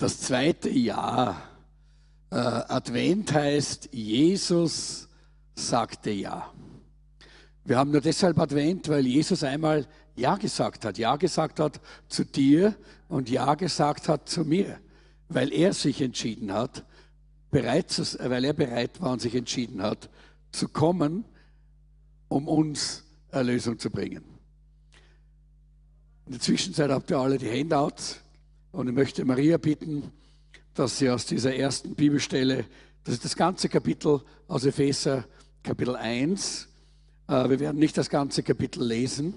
das zweite Jahr. Äh, Advent heißt, Jesus sagte Ja. Wir haben nur deshalb Advent, weil Jesus einmal Ja gesagt hat. Ja gesagt hat zu dir und Ja gesagt hat zu mir. Weil er sich entschieden hat, bereit zu, weil er bereit war und sich entschieden hat, zu kommen, um uns Erlösung zu bringen. In der Zwischenzeit habt ihr alle die Handouts und ich möchte Maria bitten, dass sie aus dieser ersten Bibelstelle, das ist das ganze Kapitel aus Epheser, Kapitel 1, äh, wir werden nicht das ganze Kapitel lesen,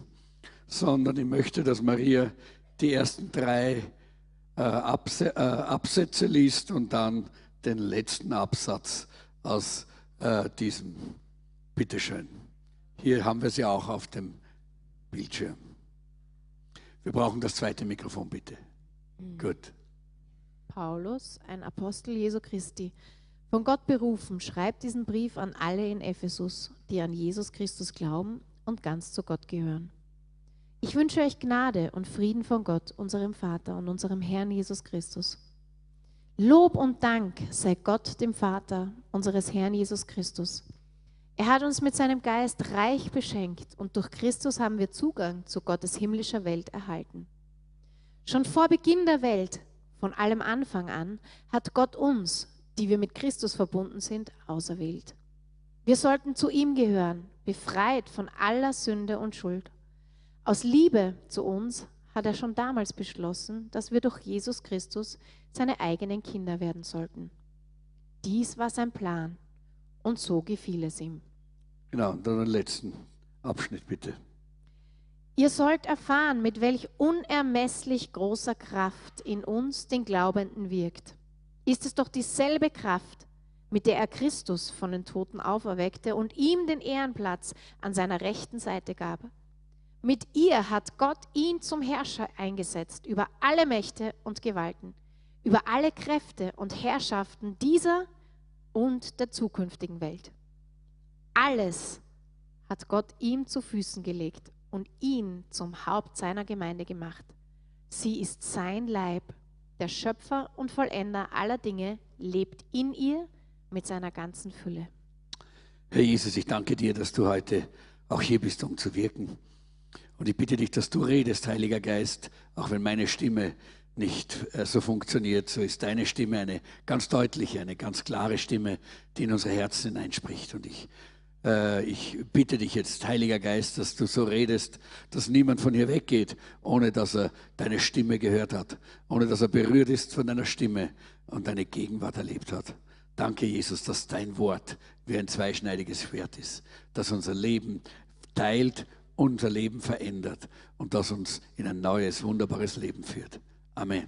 sondern ich möchte, dass Maria die ersten drei äh, äh, Absätze liest und dann den letzten Absatz aus diesem. Bitteschön. Hier haben wir sie auch auf dem Bildschirm. Wir brauchen das zweite Mikrofon, bitte. Mhm. Gut. Paulus, ein Apostel Jesu Christi, von Gott berufen, schreibt diesen Brief an alle in Ephesus, die an Jesus Christus glauben und ganz zu Gott gehören. Ich wünsche euch Gnade und Frieden von Gott, unserem Vater und unserem Herrn Jesus Christus. Lob und Dank sei Gott, dem Vater unseres Herrn Jesus Christus. Er hat uns mit seinem Geist reich beschenkt und durch Christus haben wir Zugang zu Gottes himmlischer Welt erhalten. Schon vor Beginn der Welt, von allem Anfang an, hat Gott uns, die wir mit Christus verbunden sind, auserwählt. Wir sollten zu ihm gehören, befreit von aller Sünde und Schuld. Aus Liebe zu uns hat er schon damals beschlossen, dass wir durch Jesus Christus seine eigenen Kinder werden sollten. Dies war sein Plan und so gefiel es ihm. Genau, dann den letzten Abschnitt bitte. Ihr sollt erfahren, mit welch unermesslich großer Kraft in uns, den Glaubenden, wirkt. Ist es doch dieselbe Kraft, mit der er Christus von den Toten auferweckte und ihm den Ehrenplatz an seiner rechten Seite gab. Mit ihr hat Gott ihn zum Herrscher eingesetzt über alle Mächte und Gewalten, über alle Kräfte und Herrschaften dieser und der zukünftigen Welt. Alles hat Gott ihm zu Füßen gelegt und ihn zum Haupt seiner Gemeinde gemacht. Sie ist sein Leib, der Schöpfer und Vollender aller Dinge, lebt in ihr mit seiner ganzen Fülle. Herr Jesus, ich danke dir, dass du heute auch hier bist, um zu wirken. Und ich bitte dich, dass du redest, Heiliger Geist, auch wenn meine Stimme nicht äh, so funktioniert, so ist deine Stimme eine ganz deutliche, eine ganz klare Stimme, die in unsere Herzen hineinspricht. Und ich ich bitte dich jetzt, Heiliger Geist, dass du so redest, dass niemand von hier weggeht, ohne dass er deine Stimme gehört hat, ohne dass er berührt ist von deiner Stimme und deine Gegenwart erlebt hat. Danke, Jesus, dass dein Wort wie ein zweischneidiges Schwert ist, das unser Leben teilt, unser Leben verändert und das uns in ein neues, wunderbares Leben führt. Amen.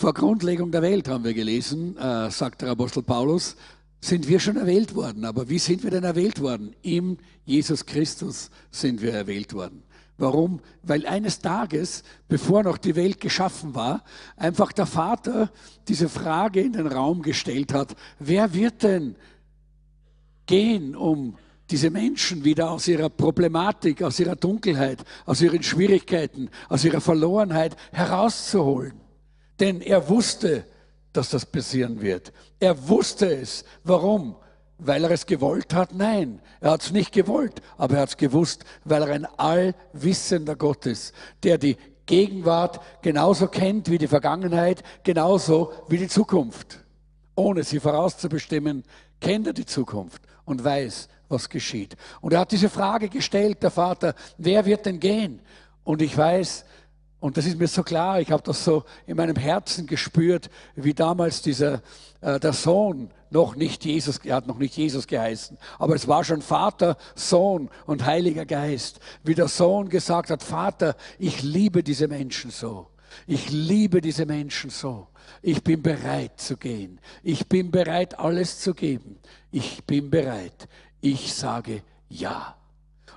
Vor Grundlegung der Welt haben wir gelesen, äh, sagt der Apostel Paulus, sind wir schon erwählt worden. Aber wie sind wir denn erwählt worden? Im Jesus Christus sind wir erwählt worden. Warum? Weil eines Tages, bevor noch die Welt geschaffen war, einfach der Vater diese Frage in den Raum gestellt hat, wer wird denn gehen, um diese Menschen wieder aus ihrer Problematik, aus ihrer Dunkelheit, aus ihren Schwierigkeiten, aus ihrer Verlorenheit herauszuholen. Denn er wusste, dass das passieren wird. Er wusste es. Warum? Weil er es gewollt hat? Nein, er hat es nicht gewollt, aber er hat es gewusst, weil er ein allwissender Gott ist, der die Gegenwart genauso kennt wie die Vergangenheit, genauso wie die Zukunft. Ohne sie vorauszubestimmen, kennt er die Zukunft und weiß, was geschieht. Und er hat diese Frage gestellt, der Vater, wer wird denn gehen? Und ich weiß, und das ist mir so klar, ich habe das so in meinem Herzen gespürt, wie damals dieser, äh, der Sohn noch nicht Jesus, er hat noch nicht Jesus geheißen, aber es war schon Vater, Sohn und Heiliger Geist, wie der Sohn gesagt hat, Vater, ich liebe diese Menschen so. Ich liebe diese Menschen so. Ich bin bereit zu gehen. Ich bin bereit, alles zu geben. Ich bin bereit. Ich sage Ja.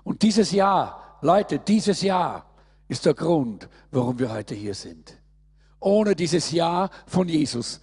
Und dieses Ja, Leute, dieses Ja, ist der Grund, warum wir heute hier sind. Ohne dieses Ja von Jesus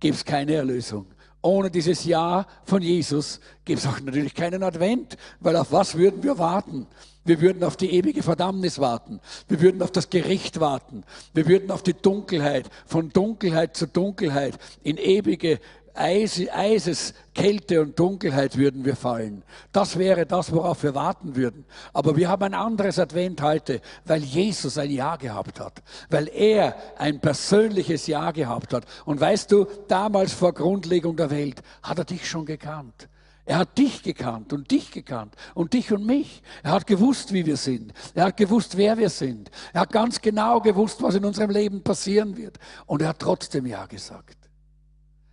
gibt es keine Erlösung. Ohne dieses Ja von Jesus gibt es auch natürlich keinen Advent, weil auf was würden wir warten? Wir würden auf die ewige Verdammnis warten. Wir würden auf das Gericht warten. Wir würden auf die Dunkelheit, von Dunkelheit zu Dunkelheit, in ewige Eis, Eises, Kälte und Dunkelheit würden wir fallen. Das wäre das, worauf wir warten würden. Aber wir haben ein anderes Advent heute, weil Jesus ein Ja gehabt hat, weil er ein persönliches Ja gehabt hat. Und weißt du, damals vor Grundlegung der Welt hat er dich schon gekannt. Er hat dich gekannt und dich gekannt und dich und mich. Er hat gewusst, wie wir sind. Er hat gewusst, wer wir sind. Er hat ganz genau gewusst, was in unserem Leben passieren wird. Und er hat trotzdem Ja gesagt.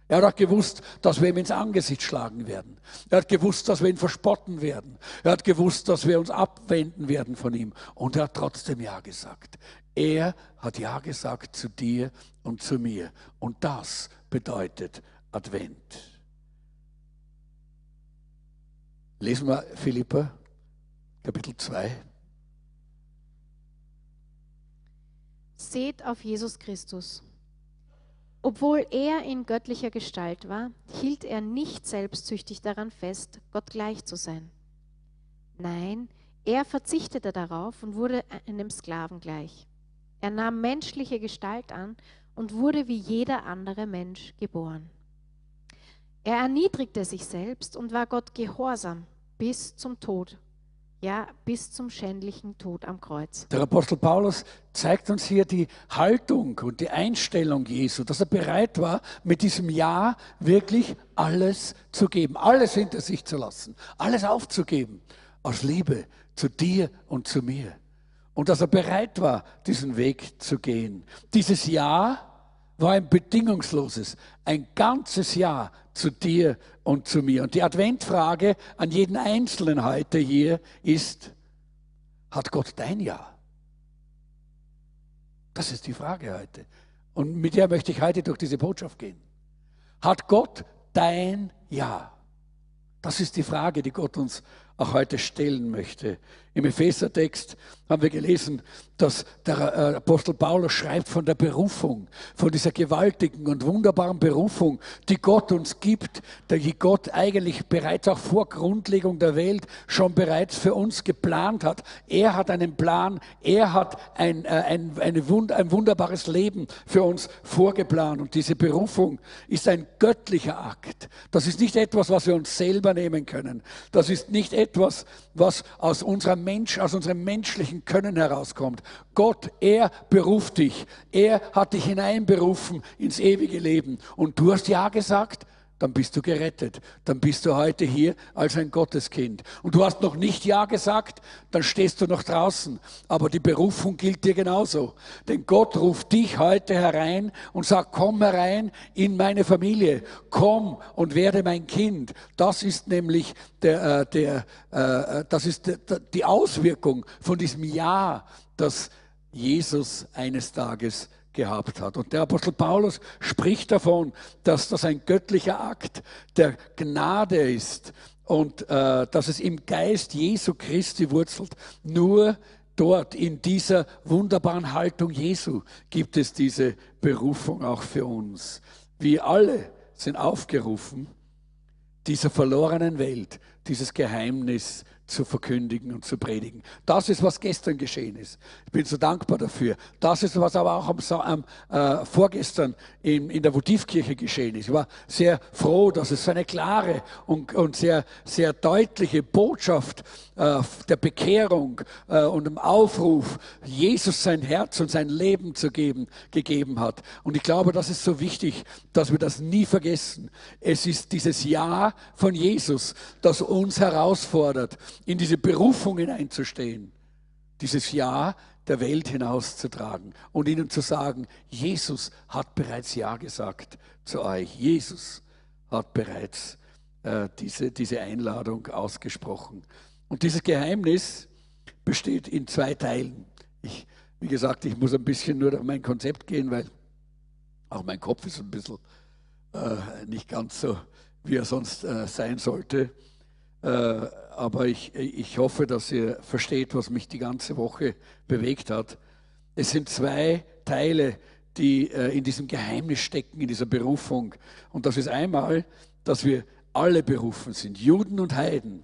Er hat gewusst, dass wir ihm ins Angesicht schlagen werden. Er hat gewusst, dass wir ihn verspotten werden. Er hat gewusst, dass wir uns abwenden werden von ihm. Und er hat trotzdem Ja gesagt. Er hat Ja gesagt zu dir und zu mir. Und das bedeutet Advent. Lesen wir Philippa, Kapitel 2. Seht auf Jesus Christus obwohl er in göttlicher Gestalt war, hielt er nicht selbstsüchtig daran fest, Gott gleich zu sein. Nein, er verzichtete darauf und wurde einem Sklaven gleich. Er nahm menschliche Gestalt an und wurde wie jeder andere Mensch geboren. Er erniedrigte sich selbst und war Gott gehorsam bis zum Tod ja, bis zum schändlichen Tod am Kreuz. Der Apostel Paulus zeigt uns hier die Haltung und die Einstellung Jesu, dass er bereit war, mit diesem Ja wirklich alles zu geben, alles hinter sich zu lassen, alles aufzugeben, aus Liebe zu dir und zu mir. Und dass er bereit war, diesen Weg zu gehen. Dieses Ja war ein bedingungsloses, ein ganzes Ja zu dir und zu mir. Und die Adventfrage an jeden Einzelnen heute hier ist, hat Gott dein Ja? Das ist die Frage heute. Und mit der möchte ich heute durch diese Botschaft gehen. Hat Gott dein Ja? Das ist die Frage, die Gott uns auch heute stellen möchte. Im Ephesertext haben wir gelesen, dass der äh, Apostel Paulus schreibt von der Berufung, von dieser gewaltigen und wunderbaren Berufung, die Gott uns gibt, die Gott eigentlich bereits auch vor Grundlegung der Welt schon bereits für uns geplant hat. Er hat einen Plan, er hat ein, äh, ein, eine Wund ein wunderbares Leben für uns vorgeplant. Und diese Berufung ist ein göttlicher Akt. Das ist nicht etwas, was wir uns selber nehmen können. Das ist nicht etwas, was aus unserer Mensch, aus unserem menschlichen Können herauskommt. Gott, er beruft dich. Er hat dich hineinberufen ins ewige Leben. Und du hast Ja gesagt dann bist du gerettet. Dann bist du heute hier als ein Gotteskind. Und du hast noch nicht Ja gesagt, dann stehst du noch draußen. Aber die Berufung gilt dir genauso. Denn Gott ruft dich heute herein und sagt, komm herein in meine Familie. Komm und werde mein Kind. Das ist nämlich der, äh, der, äh, das ist die Auswirkung von diesem Ja, das Jesus eines Tages gehabt hat. Und der Apostel Paulus spricht davon, dass das ein göttlicher Akt der Gnade ist und äh, dass es im Geist Jesu Christi wurzelt. Nur dort in dieser wunderbaren Haltung Jesu gibt es diese Berufung auch für uns. Wir alle sind aufgerufen, dieser verlorenen Welt dieses Geheimnis zu verkündigen und zu predigen. Das ist, was gestern geschehen ist. Ich bin so dankbar dafür. Das ist, was aber auch am, am äh, vorgestern in, in der Votivkirche geschehen ist. Ich war sehr froh, dass es so eine klare und, und sehr, sehr deutliche Botschaft äh, der Bekehrung äh, und dem Aufruf, Jesus sein Herz und sein Leben zu geben, gegeben hat. Und ich glaube, das ist so wichtig, dass wir das nie vergessen. Es ist dieses Ja von Jesus, das uns herausfordert, in diese Berufung hineinzustehen, dieses Ja der Welt hinauszutragen und ihnen zu sagen, Jesus hat bereits Ja gesagt zu euch. Jesus hat bereits äh, diese, diese Einladung ausgesprochen. Und dieses Geheimnis besteht in zwei Teilen. Ich, wie gesagt, ich muss ein bisschen nur auf mein Konzept gehen, weil auch mein Kopf ist ein bisschen äh, nicht ganz so, wie er sonst äh, sein sollte. Äh, aber ich, ich hoffe, dass ihr versteht, was mich die ganze Woche bewegt hat. Es sind zwei Teile, die äh, in diesem Geheimnis stecken, in dieser Berufung. Und das ist einmal dass wir alle berufen sind, Juden und Heiden,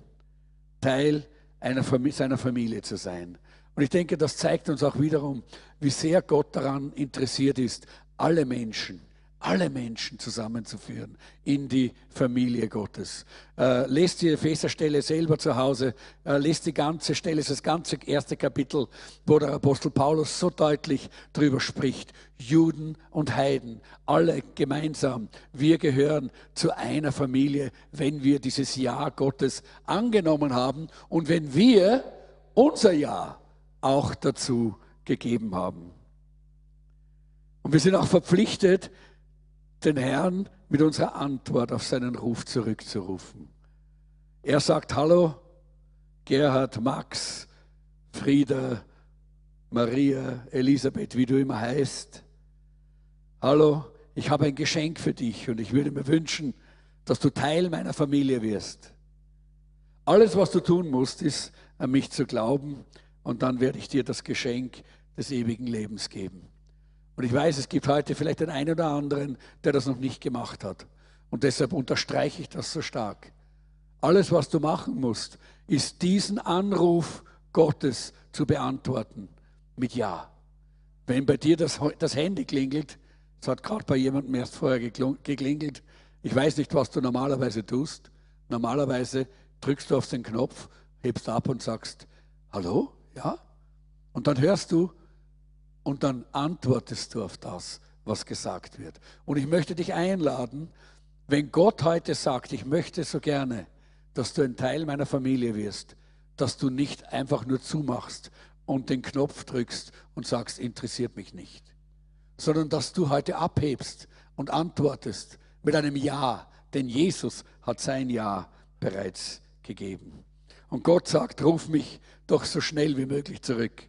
Teil einer Familie, seiner Familie zu sein. Und ich denke, das zeigt uns auch wiederum, wie sehr Gott daran interessiert ist, alle Menschen alle Menschen zusammenzuführen in die Familie Gottes. Äh, lest die Epheserstelle selber zu Hause, äh, lest die ganze Stelle, das ganze erste Kapitel, wo der Apostel Paulus so deutlich darüber spricht. Juden und Heiden, alle gemeinsam, wir gehören zu einer Familie, wenn wir dieses Ja Gottes angenommen haben und wenn wir unser Ja auch dazu gegeben haben. Und wir sind auch verpflichtet, den Herrn mit unserer Antwort auf seinen Ruf zurückzurufen. Er sagt, hallo, Gerhard, Max, Frieda, Maria, Elisabeth, wie du immer heißt. Hallo, ich habe ein Geschenk für dich und ich würde mir wünschen, dass du Teil meiner Familie wirst. Alles, was du tun musst, ist, an mich zu glauben und dann werde ich dir das Geschenk des ewigen Lebens geben. Und ich weiß, es gibt heute vielleicht den einen oder anderen, der das noch nicht gemacht hat. Und deshalb unterstreiche ich das so stark. Alles, was du machen musst, ist diesen Anruf Gottes zu beantworten mit Ja. Wenn bei dir das, das Handy klingelt, es hat gerade bei jemandem erst vorher geklingelt, ich weiß nicht, was du normalerweise tust. Normalerweise drückst du auf den Knopf, hebst ab und sagst, hallo, ja? Und dann hörst du, und dann antwortest du auf das, was gesagt wird. Und ich möchte dich einladen, wenn Gott heute sagt, ich möchte so gerne, dass du ein Teil meiner Familie wirst, dass du nicht einfach nur zumachst und den Knopf drückst und sagst, interessiert mich nicht, sondern dass du heute abhebst und antwortest mit einem Ja, denn Jesus hat sein Ja bereits gegeben. Und Gott sagt, ruf mich doch so schnell wie möglich zurück.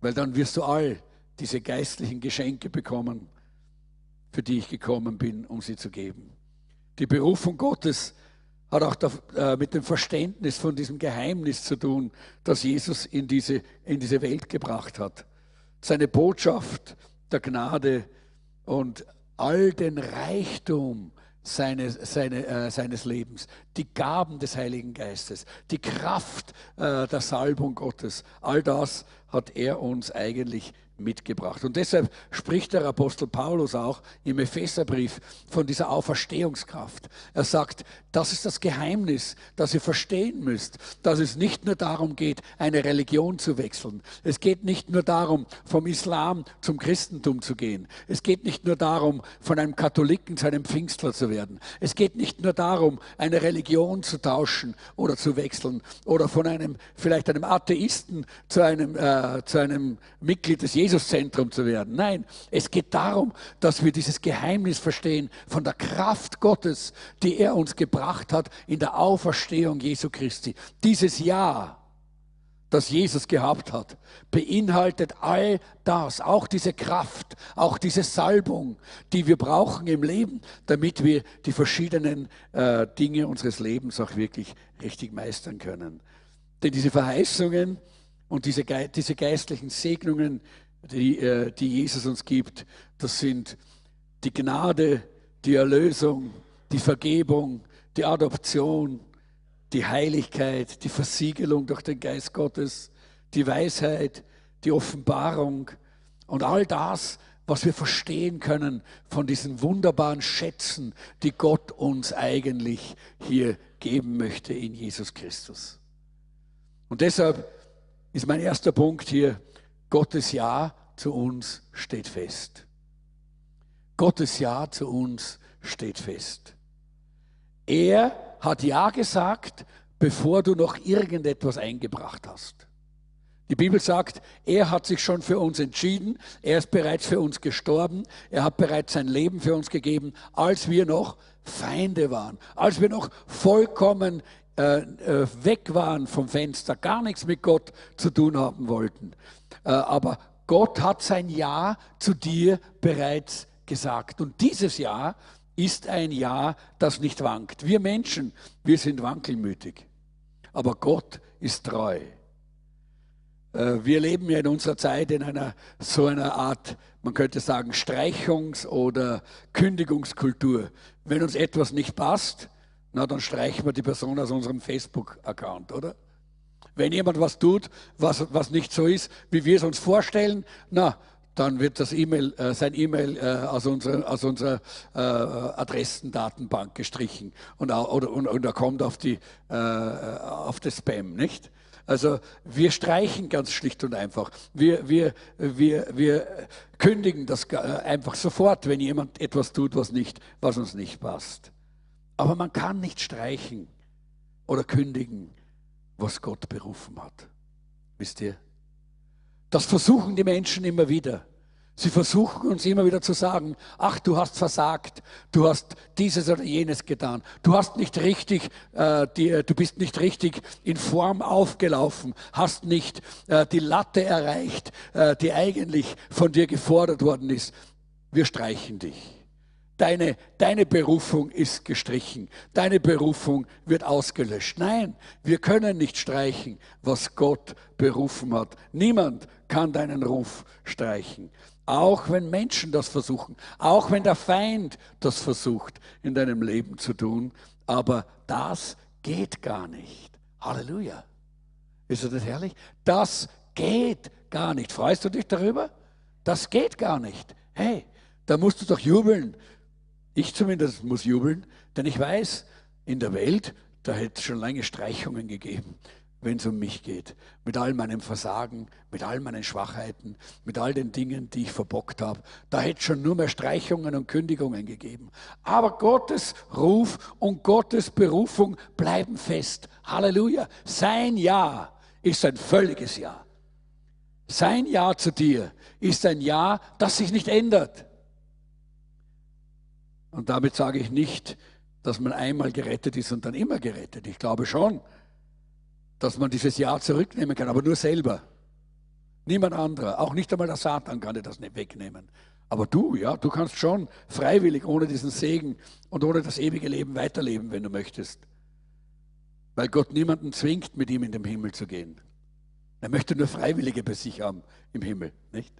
Weil dann wirst du all diese geistlichen Geschenke bekommen, für die ich gekommen bin, um sie zu geben. Die Berufung Gottes hat auch äh, mit dem Verständnis von diesem Geheimnis zu tun, das Jesus in diese, in diese Welt gebracht hat. Seine Botschaft der Gnade und all den Reichtum seines, seine, äh, seines Lebens, die Gaben des Heiligen Geistes, die Kraft äh, der Salbung Gottes, all das hat er uns eigentlich mitgebracht. Und deshalb spricht der Apostel Paulus auch im Epheserbrief von dieser Auferstehungskraft. Er sagt, das ist das Geheimnis, das ihr verstehen müsst, dass es nicht nur darum geht, eine Religion zu wechseln. Es geht nicht nur darum, vom Islam zum Christentum zu gehen. Es geht nicht nur darum, von einem Katholiken zu einem Pfingstler zu werden. Es geht nicht nur darum, eine Religion zu tauschen oder zu wechseln oder von einem, vielleicht einem Atheisten zu einem, äh, zu einem Mitglied des Jesuszentrum zu werden. Nein, es geht darum, dass wir dieses Geheimnis verstehen von der Kraft Gottes, die er uns gebracht hat in der Auferstehung Jesu Christi. Dieses Jahr, das Jesus gehabt hat, beinhaltet all das, auch diese Kraft, auch diese Salbung, die wir brauchen im Leben, damit wir die verschiedenen äh, Dinge unseres Lebens auch wirklich richtig meistern können. Denn diese Verheißungen und diese, diese geistlichen Segnungen, die, äh, die Jesus uns gibt, das sind die Gnade, die Erlösung, die Vergebung, die Adoption, die Heiligkeit, die Versiegelung durch den Geist Gottes, die Weisheit, die Offenbarung und all das, was wir verstehen können von diesen wunderbaren Schätzen, die Gott uns eigentlich hier geben möchte in Jesus Christus. Und deshalb ist mein erster Punkt hier, Gottes Ja zu uns steht fest. Gottes Ja zu uns steht fest. Er hat Ja gesagt, bevor du noch irgendetwas eingebracht hast. Die Bibel sagt, er hat sich schon für uns entschieden, er ist bereits für uns gestorben, er hat bereits sein Leben für uns gegeben, als wir noch Feinde waren, als wir noch vollkommen äh, äh weg waren vom Fenster, gar nichts mit Gott zu tun haben wollten. Äh, aber Gott hat sein Ja zu dir bereits gesagt. Und dieses Ja ist ein Ja, das nicht wankt. Wir Menschen, wir sind wankelmütig, aber Gott ist treu. Äh, wir leben ja in unserer Zeit in einer so einer Art, man könnte sagen, Streichungs- oder Kündigungskultur. Wenn uns etwas nicht passt, na, dann streichen wir die Person aus unserem Facebook-Account, oder? Wenn jemand was tut, was, was nicht so ist, wie wir es uns vorstellen, na, dann wird das E-Mail, äh, sein E-Mail äh, aus unserer, aus unserer äh, Adressendatenbank gestrichen und, oder, und, und er kommt auf, die, äh, auf das Spam, nicht? Also wir streichen ganz schlicht und einfach. Wir, wir, wir, wir kündigen das äh, einfach sofort, wenn jemand etwas tut, was, nicht, was uns nicht passt. Aber man kann nicht streichen oder kündigen, was Gott berufen hat. Wisst ihr? Das versuchen die Menschen immer wieder. Sie versuchen uns immer wieder zu sagen, ach, du hast versagt, du hast dieses oder jenes getan, du hast nicht richtig, äh, die, du bist nicht richtig in Form aufgelaufen, hast nicht äh, die Latte erreicht, äh, die eigentlich von dir gefordert worden ist. Wir streichen dich. Deine, deine Berufung ist gestrichen, deine Berufung wird ausgelöscht. Nein, wir können nicht streichen, was Gott berufen hat. Niemand kann deinen Ruf streichen. Auch wenn Menschen das versuchen, auch wenn der Feind das versucht in deinem Leben zu tun, aber das geht gar nicht. Halleluja. Ist das herrlich? Das geht gar nicht. Freust du dich darüber? Das geht gar nicht. Hey, da musst du doch jubeln. Ich zumindest muss jubeln, denn ich weiß, in der Welt, da hätte es schon lange Streichungen gegeben wenn es um mich geht. Mit all meinem Versagen, mit all meinen Schwachheiten, mit all den Dingen, die ich verbockt habe. Da hätte es schon nur mehr Streichungen und Kündigungen gegeben. Aber Gottes Ruf und Gottes Berufung bleiben fest. Halleluja. Sein Ja ist ein völliges Ja. Sein Ja zu dir ist ein Ja, das sich nicht ändert. Und damit sage ich nicht, dass man einmal gerettet ist und dann immer gerettet. Ich glaube schon, dass man dieses Ja zurücknehmen kann, aber nur selber. Niemand anderer, auch nicht einmal der Satan kann dir das nicht wegnehmen. Aber du, ja, du kannst schon freiwillig ohne diesen Segen und ohne das ewige Leben weiterleben, wenn du möchtest. Weil Gott niemanden zwingt, mit ihm in den Himmel zu gehen. Er möchte nur Freiwillige bei sich haben im Himmel, nicht?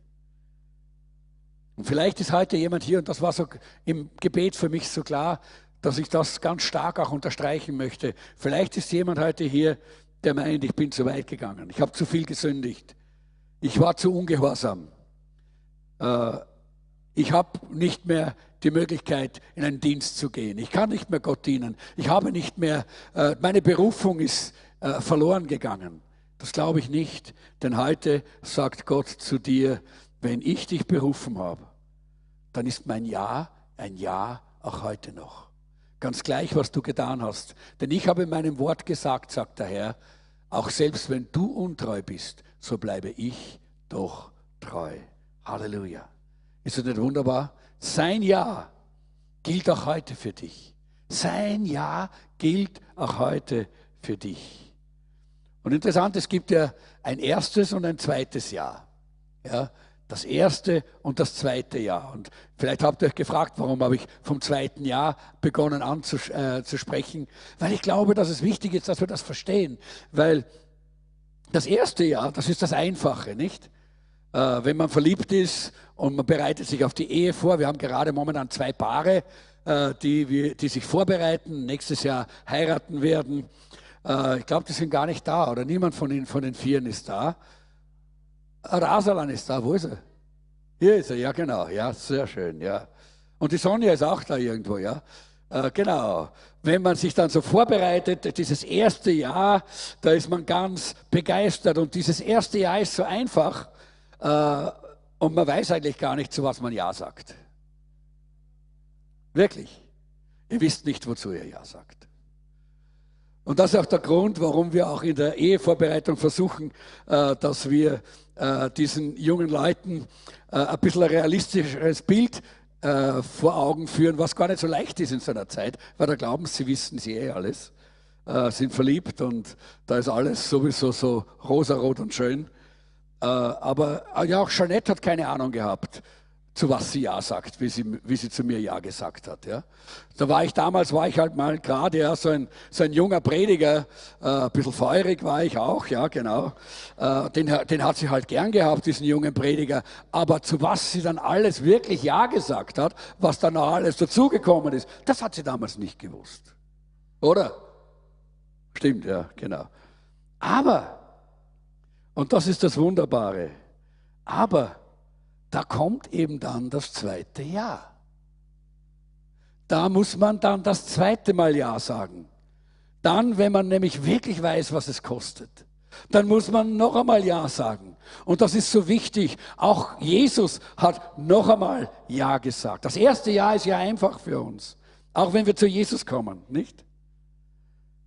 Und vielleicht ist heute jemand hier, und das war so im Gebet für mich so klar, dass ich das ganz stark auch unterstreichen möchte. Vielleicht ist jemand heute hier, der meint, ich bin zu weit gegangen. Ich habe zu viel gesündigt. Ich war zu ungehorsam. Äh, ich habe nicht mehr die Möglichkeit, in einen Dienst zu gehen. Ich kann nicht mehr Gott dienen. Ich habe nicht mehr, äh, meine Berufung ist äh, verloren gegangen. Das glaube ich nicht, denn heute sagt Gott zu dir, wenn ich dich berufen habe, dann ist mein Ja ein Ja auch heute noch. Ganz gleich, was du getan hast. Denn ich habe in meinem Wort gesagt, sagt der Herr, auch selbst wenn du untreu bist, so bleibe ich doch treu. Halleluja. Ist das nicht wunderbar? Sein Ja gilt auch heute für dich. Sein Ja gilt auch heute für dich. Und interessant, es gibt ja ein erstes und ein zweites Jahr. Ja, das erste und das zweite Jahr. Und vielleicht habt ihr euch gefragt, warum habe ich vom zweiten Jahr begonnen anzusprechen. Äh, Weil ich glaube, dass es wichtig ist, dass wir das verstehen. Weil das erste Jahr, das ist das Einfache, nicht? Äh, wenn man verliebt ist und man bereitet sich auf die Ehe vor. Wir haben gerade momentan zwei Paare, äh, die, die sich vorbereiten, nächstes Jahr heiraten werden. Äh, ich glaube, die sind gar nicht da oder niemand von, den, von den Vieren ist da. Rasalan ist da, wo ist er? Hier ist er, ja genau, ja, sehr schön, ja. Und die Sonja ist auch da irgendwo, ja. Äh, genau. Wenn man sich dann so vorbereitet, dieses erste Jahr, da ist man ganz begeistert und dieses erste Jahr ist so einfach äh, und man weiß eigentlich gar nicht, zu was man Ja sagt. Wirklich. Ihr wisst nicht, wozu ihr Ja sagt. Und das ist auch der Grund, warum wir auch in der Ehevorbereitung versuchen, äh, dass wir äh, diesen jungen Leuten äh, ein bisschen ein realistischeres Bild vor Augen führen, was gar nicht so leicht ist in so einer Zeit, weil da glauben sie, wissen sie eh alles, sind verliebt und da ist alles sowieso so rosarot und schön. Aber ja, auch Jeanette hat keine Ahnung gehabt. Zu was sie Ja sagt, wie sie, wie sie zu mir Ja gesagt hat. Ja. Da war ich damals, war ich halt mal gerade ja, so, ein, so ein junger Prediger, äh, ein bisschen feurig war ich auch, ja genau. Äh, den, den hat sie halt gern gehabt, diesen jungen Prediger. Aber zu was sie dann alles wirklich Ja gesagt hat, was dann noch alles dazugekommen ist, das hat sie damals nicht gewusst. Oder? Stimmt, ja, genau. Aber, und das ist das Wunderbare, aber da kommt eben dann das zweite Ja. Da muss man dann das zweite Mal Ja sagen. Dann, wenn man nämlich wirklich weiß, was es kostet, dann muss man noch einmal Ja sagen. Und das ist so wichtig. Auch Jesus hat noch einmal Ja gesagt. Das erste Ja ist ja einfach für uns. Auch wenn wir zu Jesus kommen, nicht?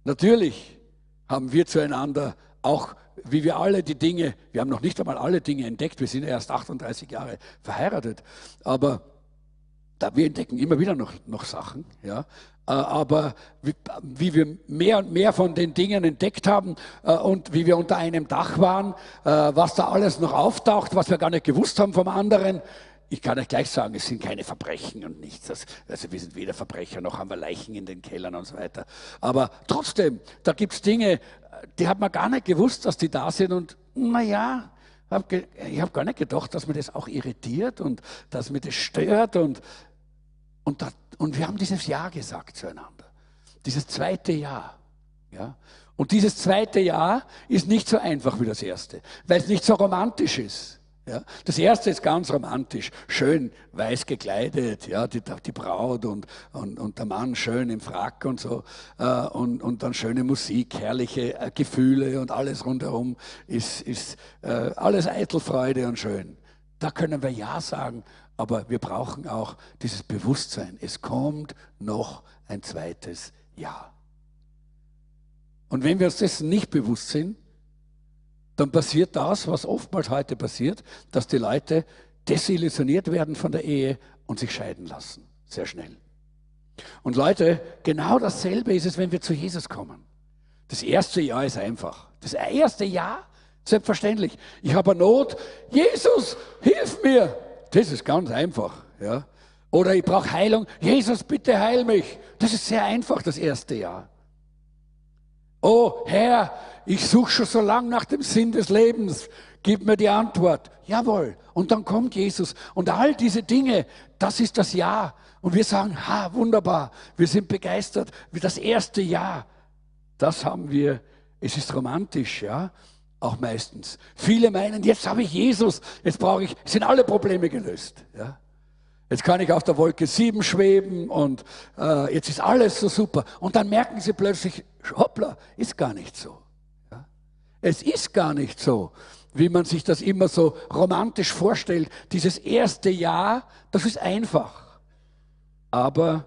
Natürlich haben wir zueinander auch wie wir alle die Dinge, wir haben noch nicht einmal alle Dinge entdeckt, wir sind erst 38 Jahre verheiratet, aber da, wir entdecken immer wieder noch, noch Sachen, ja. Äh, aber wie, wie, wir mehr und mehr von den Dingen entdeckt haben äh, und wie wir unter einem Dach waren, äh, was da alles noch auftaucht, was wir gar nicht gewusst haben vom anderen, ich kann euch gleich sagen, es sind keine Verbrechen und nichts. Also wir sind weder Verbrecher noch haben wir Leichen in den Kellern und so weiter. Aber trotzdem, da gibt es Dinge, die hat man gar nicht gewusst, dass die da sind. Und naja, ich habe gar nicht gedacht, dass mir das auch irritiert und dass mir das stört. Und, und, das, und wir haben dieses Ja gesagt zueinander. Dieses zweite Ja. Ja? Und dieses zweite Ja ist nicht so einfach wie das erste, weil es nicht so romantisch ist. Ja, das erste ist ganz romantisch, schön weiß gekleidet, ja, die, die Braut und, und, und der Mann schön im Frack und so äh, und, und dann schöne Musik, herrliche äh, Gefühle und alles rundherum ist, ist äh, alles Eitelfreude und schön. Da können wir Ja sagen, aber wir brauchen auch dieses Bewusstsein. Es kommt noch ein zweites Ja. Und wenn wir uns dessen nicht bewusst sind, dann passiert das, was oftmals heute passiert, dass die Leute desillusioniert werden von der Ehe und sich scheiden lassen. Sehr schnell. Und Leute, genau dasselbe ist es, wenn wir zu Jesus kommen. Das erste Jahr ist einfach. Das erste Jahr, selbstverständlich. Ich habe eine Not. Jesus, hilf mir. Das ist ganz einfach. Ja. Oder ich brauche Heilung. Jesus, bitte heil mich. Das ist sehr einfach, das erste Jahr. Oh Herr, ich suche schon so lange nach dem Sinn des Lebens. Gib mir die Antwort. Jawohl. Und dann kommt Jesus. Und all diese Dinge, das ist das Ja. Und wir sagen, ha, wunderbar. Wir sind begeistert. Wie das erste Ja. Das haben wir. Es ist romantisch, ja. Auch meistens. Viele meinen, jetzt habe ich Jesus. Jetzt brauche ich, sind alle Probleme gelöst, ja. Jetzt kann ich auf der Wolke 7 schweben und äh, jetzt ist alles so super. Und dann merken sie plötzlich, hoppla, ist gar nicht so. Ja? Es ist gar nicht so, wie man sich das immer so romantisch vorstellt. Dieses erste Jahr, das ist einfach. Aber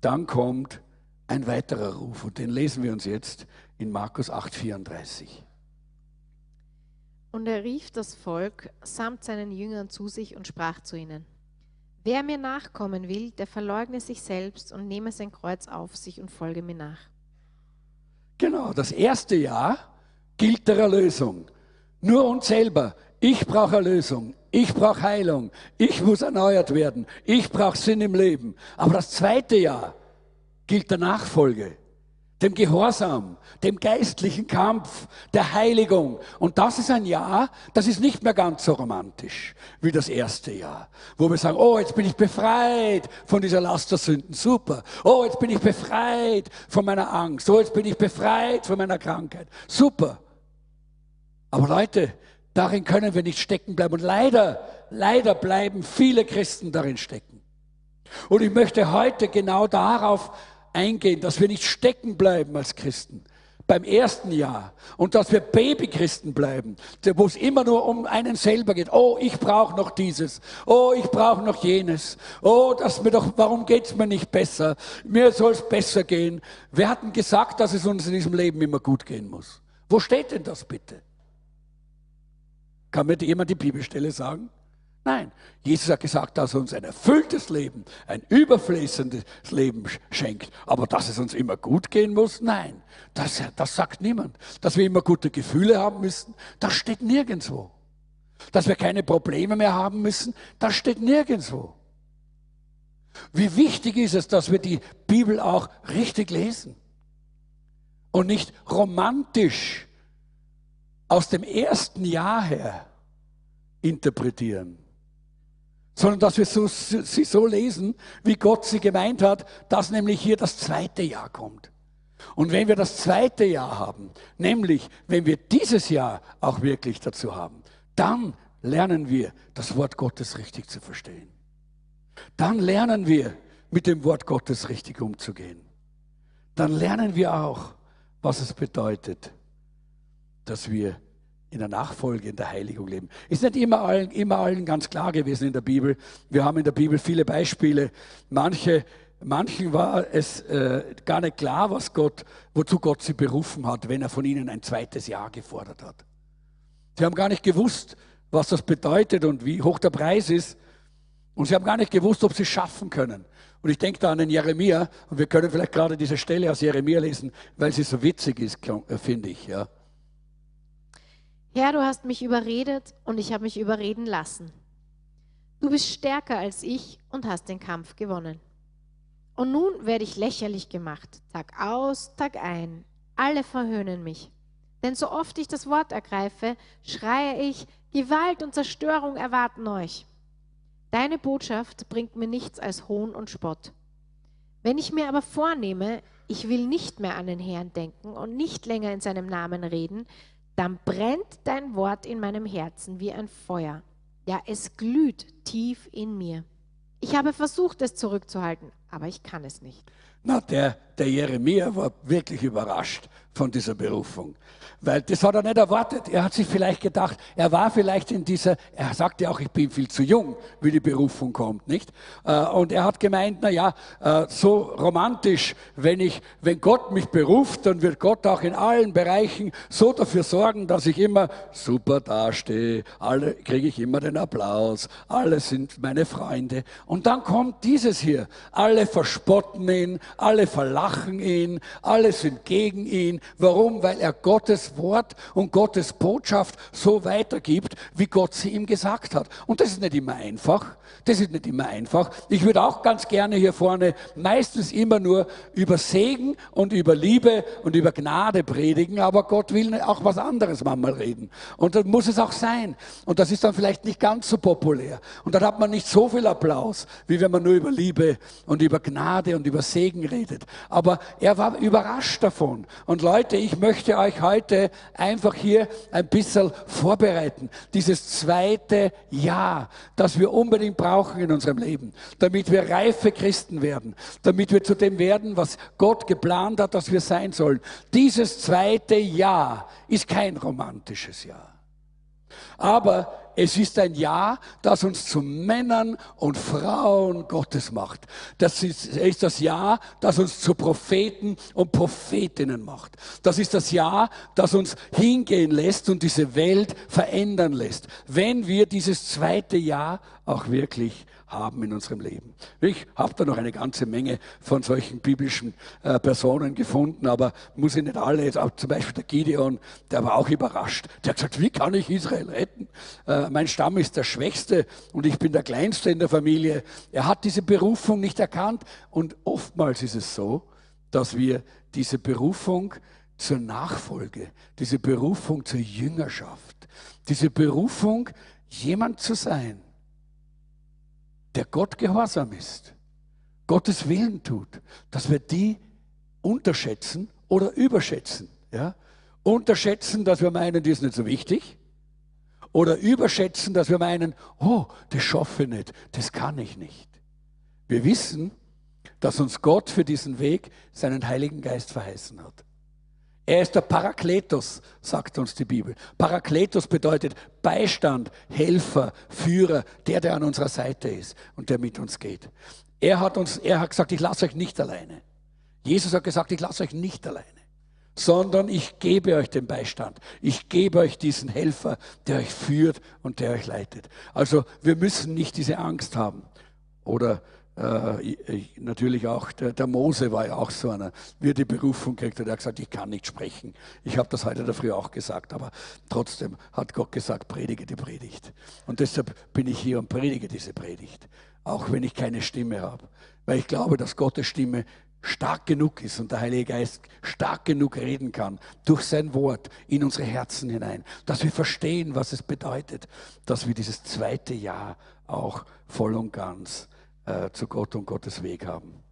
dann kommt ein weiterer Ruf und den lesen wir uns jetzt in Markus 8,34. Und er rief das Volk samt seinen Jüngern zu sich und sprach zu ihnen. Wer mir nachkommen will, der verleugne sich selbst und nehme sein Kreuz auf sich und folge mir nach. Genau, das erste Jahr gilt der Erlösung. Nur uns selber. Ich brauche Erlösung. Ich brauche Heilung. Ich muss erneuert werden. Ich brauche Sinn im Leben. Aber das zweite Jahr gilt der Nachfolge dem Gehorsam, dem geistlichen Kampf, der Heiligung. Und das ist ein Jahr, das ist nicht mehr ganz so romantisch wie das erste Jahr, wo wir sagen, oh, jetzt bin ich befreit von dieser Last der Sünden, super. Oh, jetzt bin ich befreit von meiner Angst. Oh, jetzt bin ich befreit von meiner Krankheit, super. Aber Leute, darin können wir nicht stecken bleiben. Und leider, leider bleiben viele Christen darin stecken. Und ich möchte heute genau darauf eingehen, dass wir nicht stecken bleiben als Christen beim ersten Jahr und dass wir Babychristen bleiben, wo es immer nur um einen selber geht. Oh, ich brauche noch dieses. Oh, ich brauche noch jenes. Oh, das mir doch, warum geht's mir nicht besser? Mir soll es besser gehen. Wir hatten gesagt, dass es uns in diesem Leben immer gut gehen muss. Wo steht denn das bitte? Kann mir jemand die Bibelstelle sagen? Nein, Jesus hat gesagt, dass er uns ein erfülltes Leben, ein überfließendes Leben schenkt. Aber dass es uns immer gut gehen muss, nein, das, das sagt niemand. Dass wir immer gute Gefühle haben müssen, das steht nirgendwo. Dass wir keine Probleme mehr haben müssen, das steht nirgendwo. Wie wichtig ist es, dass wir die Bibel auch richtig lesen und nicht romantisch aus dem ersten Jahr her interpretieren, sondern dass wir so, sie so lesen, wie Gott sie gemeint hat, dass nämlich hier das zweite Jahr kommt. Und wenn wir das zweite Jahr haben, nämlich wenn wir dieses Jahr auch wirklich dazu haben, dann lernen wir das Wort Gottes richtig zu verstehen. Dann lernen wir mit dem Wort Gottes richtig umzugehen. Dann lernen wir auch, was es bedeutet, dass wir in der Nachfolge, in der Heiligung leben. Ist nicht immer allen, immer allen ganz klar gewesen in der Bibel. Wir haben in der Bibel viele Beispiele. Manche, manchen war es äh, gar nicht klar, was Gott, wozu Gott sie berufen hat, wenn er von ihnen ein zweites Jahr gefordert hat. Sie haben gar nicht gewusst, was das bedeutet und wie hoch der Preis ist. Und sie haben gar nicht gewusst, ob sie es schaffen können. Und ich denke da an den Jeremia, und wir können vielleicht gerade diese Stelle aus Jeremia lesen, weil sie so witzig ist, äh, finde ich. Ja. Herr, du hast mich überredet und ich habe mich überreden lassen. Du bist stärker als ich und hast den Kampf gewonnen. Und nun werde ich lächerlich gemacht, Tag aus, Tag ein. Alle verhöhnen mich. Denn so oft ich das Wort ergreife, schreie ich, Gewalt und Zerstörung erwarten euch. Deine Botschaft bringt mir nichts als Hohn und Spott. Wenn ich mir aber vornehme, ich will nicht mehr an den Herrn denken und nicht länger in seinem Namen reden, dann brennt dein Wort in meinem Herzen wie ein Feuer. Ja, es glüht tief in mir. Ich habe versucht, es zurückzuhalten, aber ich kann es nicht. Na, der, der Jeremia war wirklich überrascht von dieser Berufung. Weil das hat er nicht erwartet. Er hat sich vielleicht gedacht, er war vielleicht in dieser, er sagte auch, ich bin viel zu jung, wie die Berufung kommt, nicht? Äh, und er hat gemeint, na ja, äh, so romantisch, wenn ich, wenn Gott mich beruft, dann wird Gott auch in allen Bereichen so dafür sorgen, dass ich immer super dastehe. Alle kriege ich immer den Applaus. Alle sind meine Freunde. Und dann kommt dieses hier. Alle verspotten ihn, alle verlachen ihn, alle sind gegen ihn. Warum? Weil er Gottes Wort und Gottes Botschaft so weitergibt, wie Gott sie ihm gesagt hat. Und das ist nicht immer einfach. Das ist nicht immer einfach. Ich würde auch ganz gerne hier vorne meistens immer nur über Segen und über Liebe und über Gnade predigen, aber Gott will auch was anderes manchmal reden. Und dann muss es auch sein. Und das ist dann vielleicht nicht ganz so populär. Und dann hat man nicht so viel Applaus, wie wenn man nur über Liebe und über Gnade und über Segen redet. Aber er war überrascht davon. Und Leute, ich möchte euch heute einfach hier ein bisschen vorbereiten. Dieses zweite Jahr, das wir unbedingt brauchen in unserem Leben, damit wir reife Christen werden, damit wir zu dem werden, was Gott geplant hat, dass wir sein sollen. Dieses zweite Jahr ist kein romantisches Jahr. Aber es ist ein Ja, das uns zu Männern und Frauen Gottes macht. Das ist, ist das Ja, das uns zu Propheten und Prophetinnen macht. Das ist das Ja, das uns hingehen lässt und diese Welt verändern lässt, wenn wir dieses zweite Ja auch wirklich haben in unserem Leben. Ich habe da noch eine ganze Menge von solchen biblischen äh, Personen gefunden, aber muss ich nicht alle, jetzt auch zum Beispiel der Gideon, der war auch überrascht. Der hat gesagt, wie kann ich Israel retten? Äh, mein Stamm ist der Schwächste und ich bin der Kleinste in der Familie. Er hat diese Berufung nicht erkannt und oftmals ist es so, dass wir diese Berufung zur Nachfolge, diese Berufung zur Jüngerschaft, diese Berufung, jemand zu sein, der Gott gehorsam ist, Gottes Willen tut, dass wir die unterschätzen oder überschätzen. Ja? Unterschätzen, dass wir meinen, die ist nicht so wichtig. Oder überschätzen, dass wir meinen, oh, das schaffe ich nicht, das kann ich nicht. Wir wissen, dass uns Gott für diesen Weg seinen Heiligen Geist verheißen hat. Er ist der Parakletos, sagt uns die Bibel. Parakletos bedeutet Beistand, Helfer, Führer, der, der an unserer Seite ist und der mit uns geht. Er hat uns, er hat gesagt, ich lasse euch nicht alleine. Jesus hat gesagt, ich lasse euch nicht alleine, sondern ich gebe euch den Beistand. Ich gebe euch diesen Helfer, der euch führt und der euch leitet. Also wir müssen nicht diese Angst haben oder äh, natürlich auch, der, der, Mose war ja auch so einer, wie er die Berufung kriegt, hat er gesagt, ich kann nicht sprechen. Ich habe das heute dafür auch gesagt, aber trotzdem hat Gott gesagt, predige die Predigt. Und deshalb bin ich hier und predige diese Predigt, auch wenn ich keine Stimme habe. Weil ich glaube, dass Gottes Stimme stark genug ist und der Heilige Geist stark genug reden kann durch sein Wort in unsere Herzen hinein, dass wir verstehen, was es bedeutet, dass wir dieses zweite Jahr auch voll und ganz äh, zu Gott und Gottes Weg haben.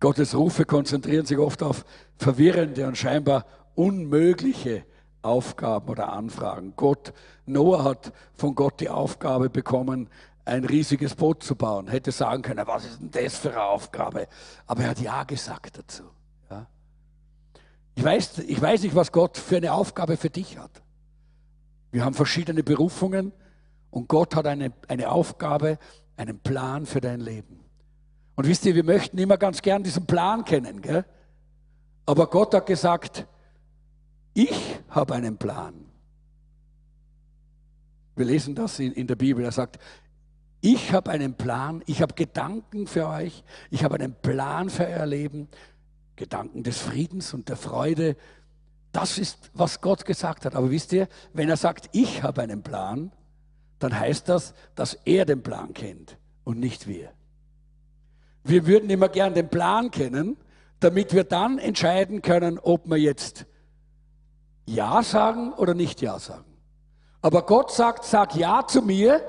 Gottes Rufe konzentrieren sich oft auf verwirrende und scheinbar unmögliche Aufgaben oder Anfragen. Gott, Noah hat von Gott die Aufgabe bekommen, ein riesiges Boot zu bauen. Hätte sagen können, was ist denn das für eine Aufgabe? Aber er hat Ja gesagt dazu. Ja. Ich, weiß, ich weiß nicht, was Gott für eine Aufgabe für dich hat. Wir haben verschiedene Berufungen und Gott hat eine, eine Aufgabe, einen Plan für dein Leben. Und wisst ihr, wir möchten immer ganz gern diesen Plan kennen, gell? aber Gott hat gesagt, ich habe einen Plan. Wir lesen das in, in der Bibel. Er sagt, ich habe einen Plan, ich habe Gedanken für euch, ich habe einen Plan für euer Leben, Gedanken des Friedens und der Freude. Das ist, was Gott gesagt hat. Aber wisst ihr, wenn er sagt, ich habe einen Plan, dann heißt das, dass er den Plan kennt und nicht wir. Wir würden immer gern den Plan kennen, damit wir dann entscheiden können, ob wir jetzt Ja sagen oder nicht Ja sagen. Aber Gott sagt, sag Ja zu mir,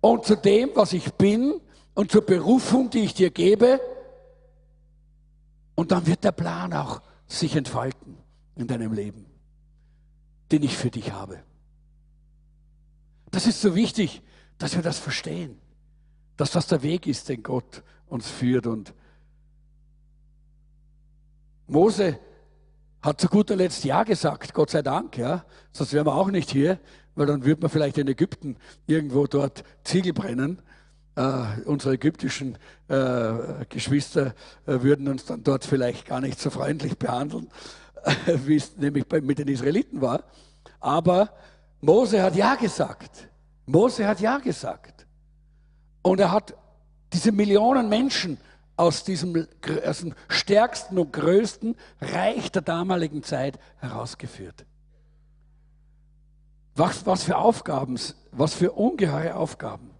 und zu dem, was ich bin und zur Berufung, die ich dir gebe. Und dann wird der Plan auch sich entfalten in deinem Leben, den ich für dich habe. Das ist so wichtig, dass wir das verstehen, dass das der Weg ist, den Gott uns führt. Und Mose hat zu guter Letzt Ja gesagt, Gott sei Dank, ja. Sonst wären wir auch nicht hier weil dann würde man vielleicht in Ägypten irgendwo dort Ziegel brennen. Uh, unsere ägyptischen uh, Geschwister uh, würden uns dann dort vielleicht gar nicht so freundlich behandeln, wie es nämlich bei, mit den Israeliten war. Aber Mose hat Ja gesagt. Mose hat Ja gesagt. Und er hat diese Millionen Menschen aus diesem, aus dem stärksten und größten Reich der damaligen Zeit herausgeführt. Was, was für Aufgaben, was für ungeheure Aufgaben.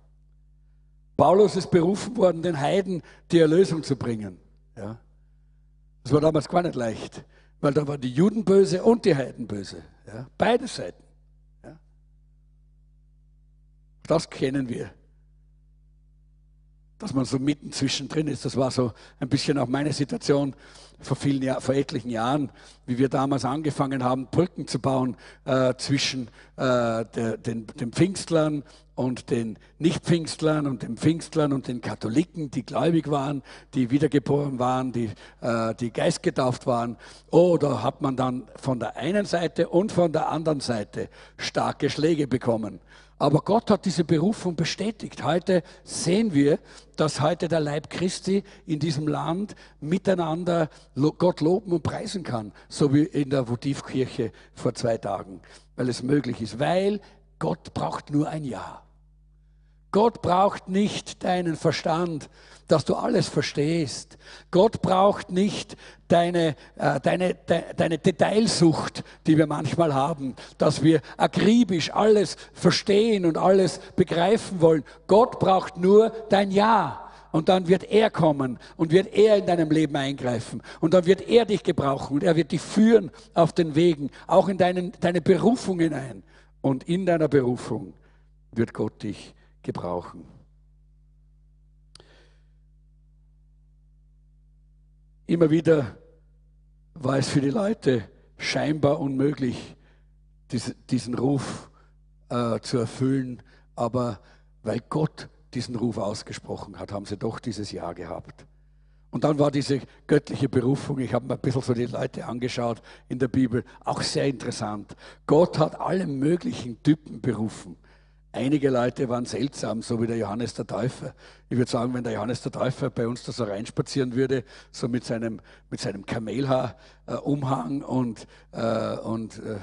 Paulus ist berufen worden, den Heiden die Erlösung zu bringen. Ja. Das war damals gar nicht leicht, weil da waren die Juden böse und die Heiden böse. Ja. Beide Seiten. Ja. Das kennen wir. Dass man so mitten zwischendrin ist. Das war so ein bisschen auch meine Situation vor, vielen Jahr, vor etlichen Jahren, wie wir damals angefangen haben, Brücken zu bauen äh, zwischen äh, der, den, den Pfingstlern und den Nicht-Pfingstlern und den Pfingstlern und den Katholiken, die gläubig waren, die wiedergeboren waren, die, äh, die geistgetauft waren. Oh, da hat man dann von der einen Seite und von der anderen Seite starke Schläge bekommen. Aber Gott hat diese Berufung bestätigt. Heute sehen wir, dass heute der Leib Christi in diesem Land miteinander Gott loben und preisen kann, so wie in der Votivkirche vor zwei Tagen, weil es möglich ist. Weil Gott braucht nur ein Ja. Gott braucht nicht deinen Verstand, dass du alles verstehst. Gott braucht nicht deine, äh, deine, de, deine Detailsucht, die wir manchmal haben, dass wir akribisch alles verstehen und alles begreifen wollen. Gott braucht nur dein Ja. Und dann wird er kommen und wird er in deinem Leben eingreifen. Und dann wird er dich gebrauchen und er wird dich führen auf den Wegen, auch in deinen, deine Berufung hinein. Und in deiner Berufung wird Gott dich gebrauchen. Immer wieder war es für die Leute scheinbar unmöglich, diesen Ruf äh, zu erfüllen, aber weil Gott diesen Ruf ausgesprochen hat, haben sie doch dieses Ja gehabt. Und dann war diese göttliche Berufung, ich habe mir ein bisschen so die Leute angeschaut in der Bibel, auch sehr interessant. Gott hat alle möglichen Typen berufen. Einige Leute waren seltsam, so wie der Johannes der Täufer. Ich würde sagen, wenn der Johannes der Täufer bei uns da so reinspazieren würde, so mit seinem, mit seinem Kamelhaarumhang äh, und, äh, und äh,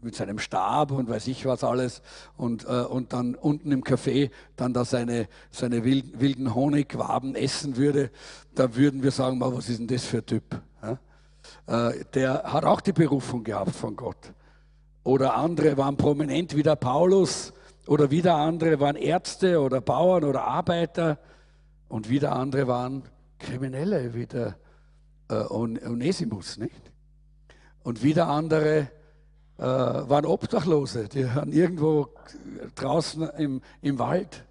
mit seinem Stab und weiß ich was alles und, äh, und dann unten im Café dann da seine, seine wilden, wilden Honigwaben essen würde, da würden wir sagen, was ist denn das für ein Typ? Ja? Äh, der hat auch die Berufung gehabt von Gott. Oder andere waren prominent wie der Paulus oder wieder andere waren Ärzte oder Bauern oder Arbeiter und wieder andere waren Kriminelle wie der äh, Onesimus, nicht? Und wieder andere äh, waren Obdachlose, die waren irgendwo draußen im, im Wald.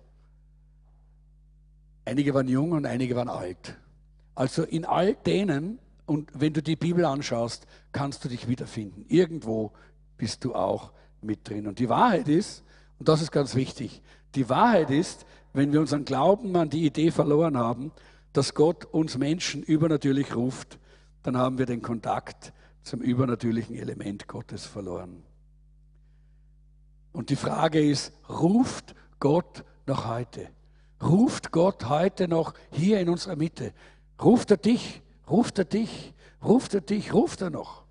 Einige waren jung und einige waren alt. Also in all denen, und wenn du die Bibel anschaust, kannst du dich wiederfinden. Irgendwo bist du auch mit drin. Und die Wahrheit ist, und das ist ganz wichtig, die Wahrheit ist, wenn wir unseren Glauben an die Idee verloren haben, dass Gott uns Menschen übernatürlich ruft, dann haben wir den Kontakt zum übernatürlichen Element Gottes verloren. Und die Frage ist, ruft Gott noch heute? Ruft Gott heute noch hier in unserer Mitte? Ruft er dich? Ruft er dich? Ruft er dich? Ruft er noch?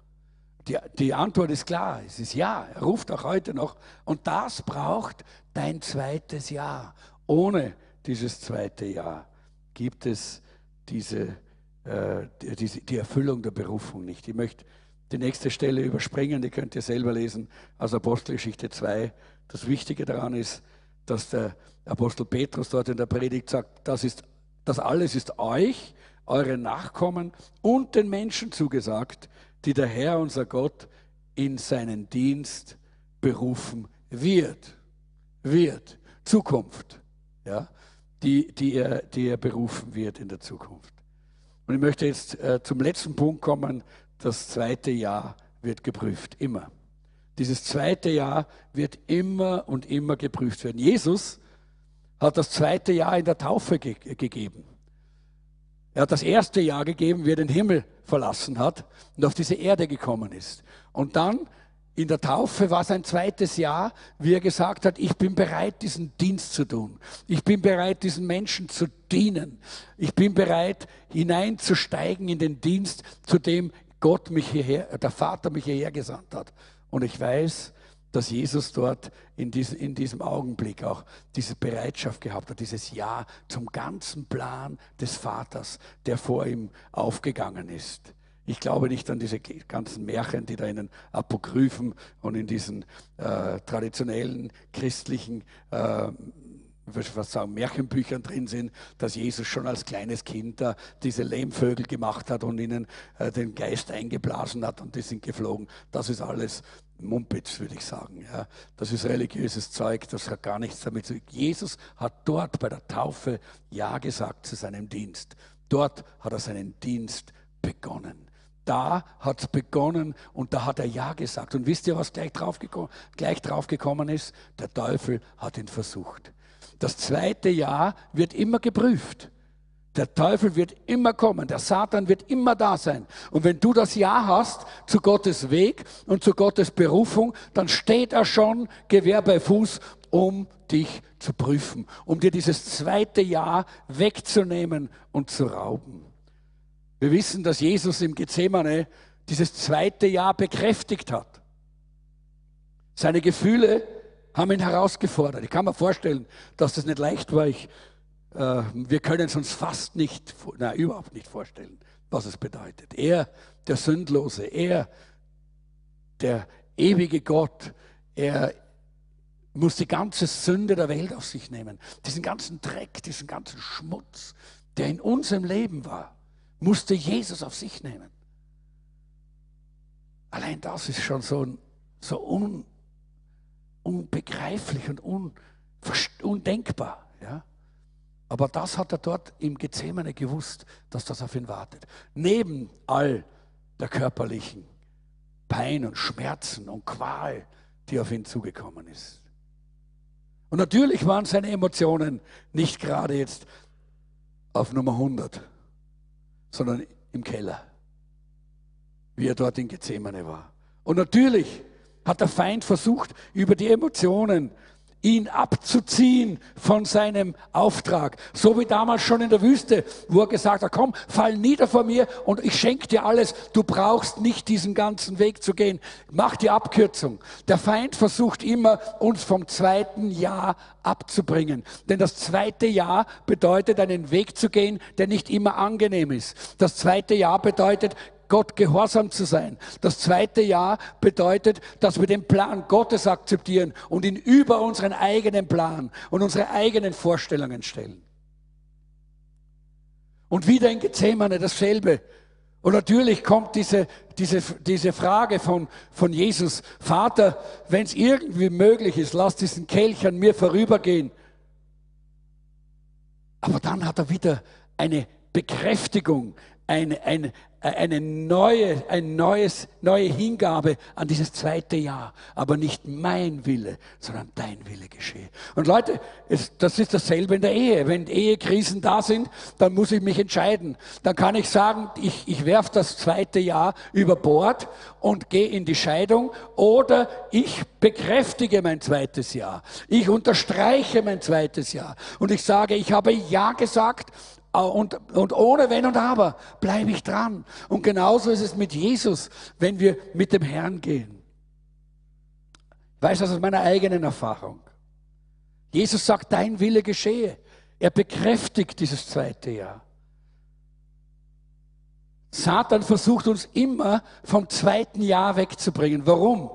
Die, die Antwort ist klar, es ist ja, er ruft auch heute noch. Und das braucht dein zweites Jahr. Ohne dieses zweite Jahr gibt es diese, äh, die, die Erfüllung der Berufung nicht. Ich möchte die nächste Stelle überspringen, die könnt ihr selber lesen aus Apostelgeschichte 2. Das Wichtige daran ist, dass der Apostel Petrus dort in der Predigt sagt, das, ist, das alles ist euch, euren Nachkommen und den Menschen zugesagt, die der Herr, unser Gott, in seinen Dienst berufen wird. Wird. Zukunft. Ja? Die, die, er, die er berufen wird in der Zukunft. Und ich möchte jetzt äh, zum letzten Punkt kommen, das zweite Jahr wird geprüft, immer. Dieses zweite Jahr wird immer und immer geprüft werden. Jesus hat das zweite Jahr in der Taufe ge gegeben. Er hat das erste Jahr gegeben, wie er den Himmel verlassen hat und auf diese Erde gekommen ist. Und dann in der Taufe war sein zweites Jahr, wie er gesagt hat, ich bin bereit, diesen Dienst zu tun. Ich bin bereit, diesen Menschen zu dienen. Ich bin bereit, hineinzusteigen in den Dienst, zu dem Gott mich hierher, der Vater mich hierher gesandt hat. Und ich weiß, dass Jesus dort in, diesem, in diesem Augenblick auch diese Bereitschaft gehabt hat, dieses Ja zum ganzen Plan des Vaters, der vor ihm aufgegangen ist. Ich glaube nicht an diese ganzen Märchen, die da in den Apokryphen und in diesen äh, traditionellen christlichen äh, ich würde fast sagen, Märchenbüchern drin sind, dass Jesus schon als kleines Kind da diese Lehmvögel gemacht hat und ihnen äh, den Geist eingeblasen hat und die sind geflogen. Das ist alles Mumpitz, würde ich sagen. Ja. Das ist religiöses Zeug, das hat gar nichts damit zu tun. Jesus hat dort bei der Taufe Ja gesagt zu seinem Dienst. Dort hat er seinen Dienst begonnen. Da hat es begonnen und da hat er Ja gesagt. Und wisst ihr, was gleich drauf, gleich drauf gekommen ist? Der Teufel hat ihn versucht. Das zweite Jahr wird immer geprüft. Der Teufel wird immer kommen, der Satan wird immer da sein. Und wenn du das Ja hast zu Gottes Weg und zu Gottes Berufung, dann steht er schon Gewehr bei Fuß, um dich zu prüfen, um dir dieses zweite Jahr wegzunehmen und zu rauben. Wir wissen, dass Jesus im Gethsemane dieses zweite Jahr bekräftigt hat. Seine Gefühle haben ihn herausgefordert. Ich kann mir vorstellen, dass das nicht leicht war. Ich, wir können es uns fast nicht, na, überhaupt nicht vorstellen, was es bedeutet. Er, der Sündlose, er, der ewige Gott, er muss die ganze Sünde der Welt auf sich nehmen. Diesen ganzen Dreck, diesen ganzen Schmutz, der in unserem Leben war, musste Jesus auf sich nehmen. Allein das ist schon so, so un, unbegreiflich und un, undenkbar. Ja? Aber das hat er dort im Gethsemane gewusst, dass das auf ihn wartet. Neben all der körperlichen Pein und Schmerzen und Qual, die auf ihn zugekommen ist. Und natürlich waren seine Emotionen nicht gerade jetzt auf Nummer 100, sondern im Keller, wie er dort in Gethsemane war. Und natürlich hat der Feind versucht, über die Emotionen ihn abzuziehen von seinem Auftrag. So wie damals schon in der Wüste, wo er gesagt hat, komm, fall nieder vor mir und ich schenke dir alles. Du brauchst nicht diesen ganzen Weg zu gehen. Mach die Abkürzung. Der Feind versucht immer, uns vom zweiten Jahr abzubringen. Denn das zweite Jahr bedeutet, einen Weg zu gehen, der nicht immer angenehm ist. Das zweite Jahr bedeutet, Gott gehorsam zu sein. Das zweite Jahr bedeutet, dass wir den Plan Gottes akzeptieren und ihn über unseren eigenen Plan und unsere eigenen Vorstellungen stellen. Und wieder in Gethsemane dasselbe. Und natürlich kommt diese, diese, diese Frage von, von Jesus, Vater, wenn es irgendwie möglich ist, lass diesen Kelch an mir vorübergehen. Aber dann hat er wieder eine Bekräftigung, eine, eine, eine neue, ein neues, neue Hingabe an dieses zweite Jahr. Aber nicht mein Wille, sondern dein Wille geschehe. Und Leute, es, das ist dasselbe in der Ehe. Wenn Ehekrisen da sind, dann muss ich mich entscheiden. Dann kann ich sagen, ich, ich werf das zweite Jahr über Bord und gehe in die Scheidung oder ich bekräftige mein zweites Jahr. Ich unterstreiche mein zweites Jahr. Und ich sage, ich habe Ja gesagt und, und ohne Wenn und Aber bleibe ich dran. Und genauso ist es mit Jesus, wenn wir mit dem Herrn gehen. Ich weiß das aus meiner eigenen Erfahrung. Jesus sagt, dein Wille geschehe. Er bekräftigt dieses zweite Jahr. Satan versucht uns immer vom zweiten Jahr wegzubringen. Warum?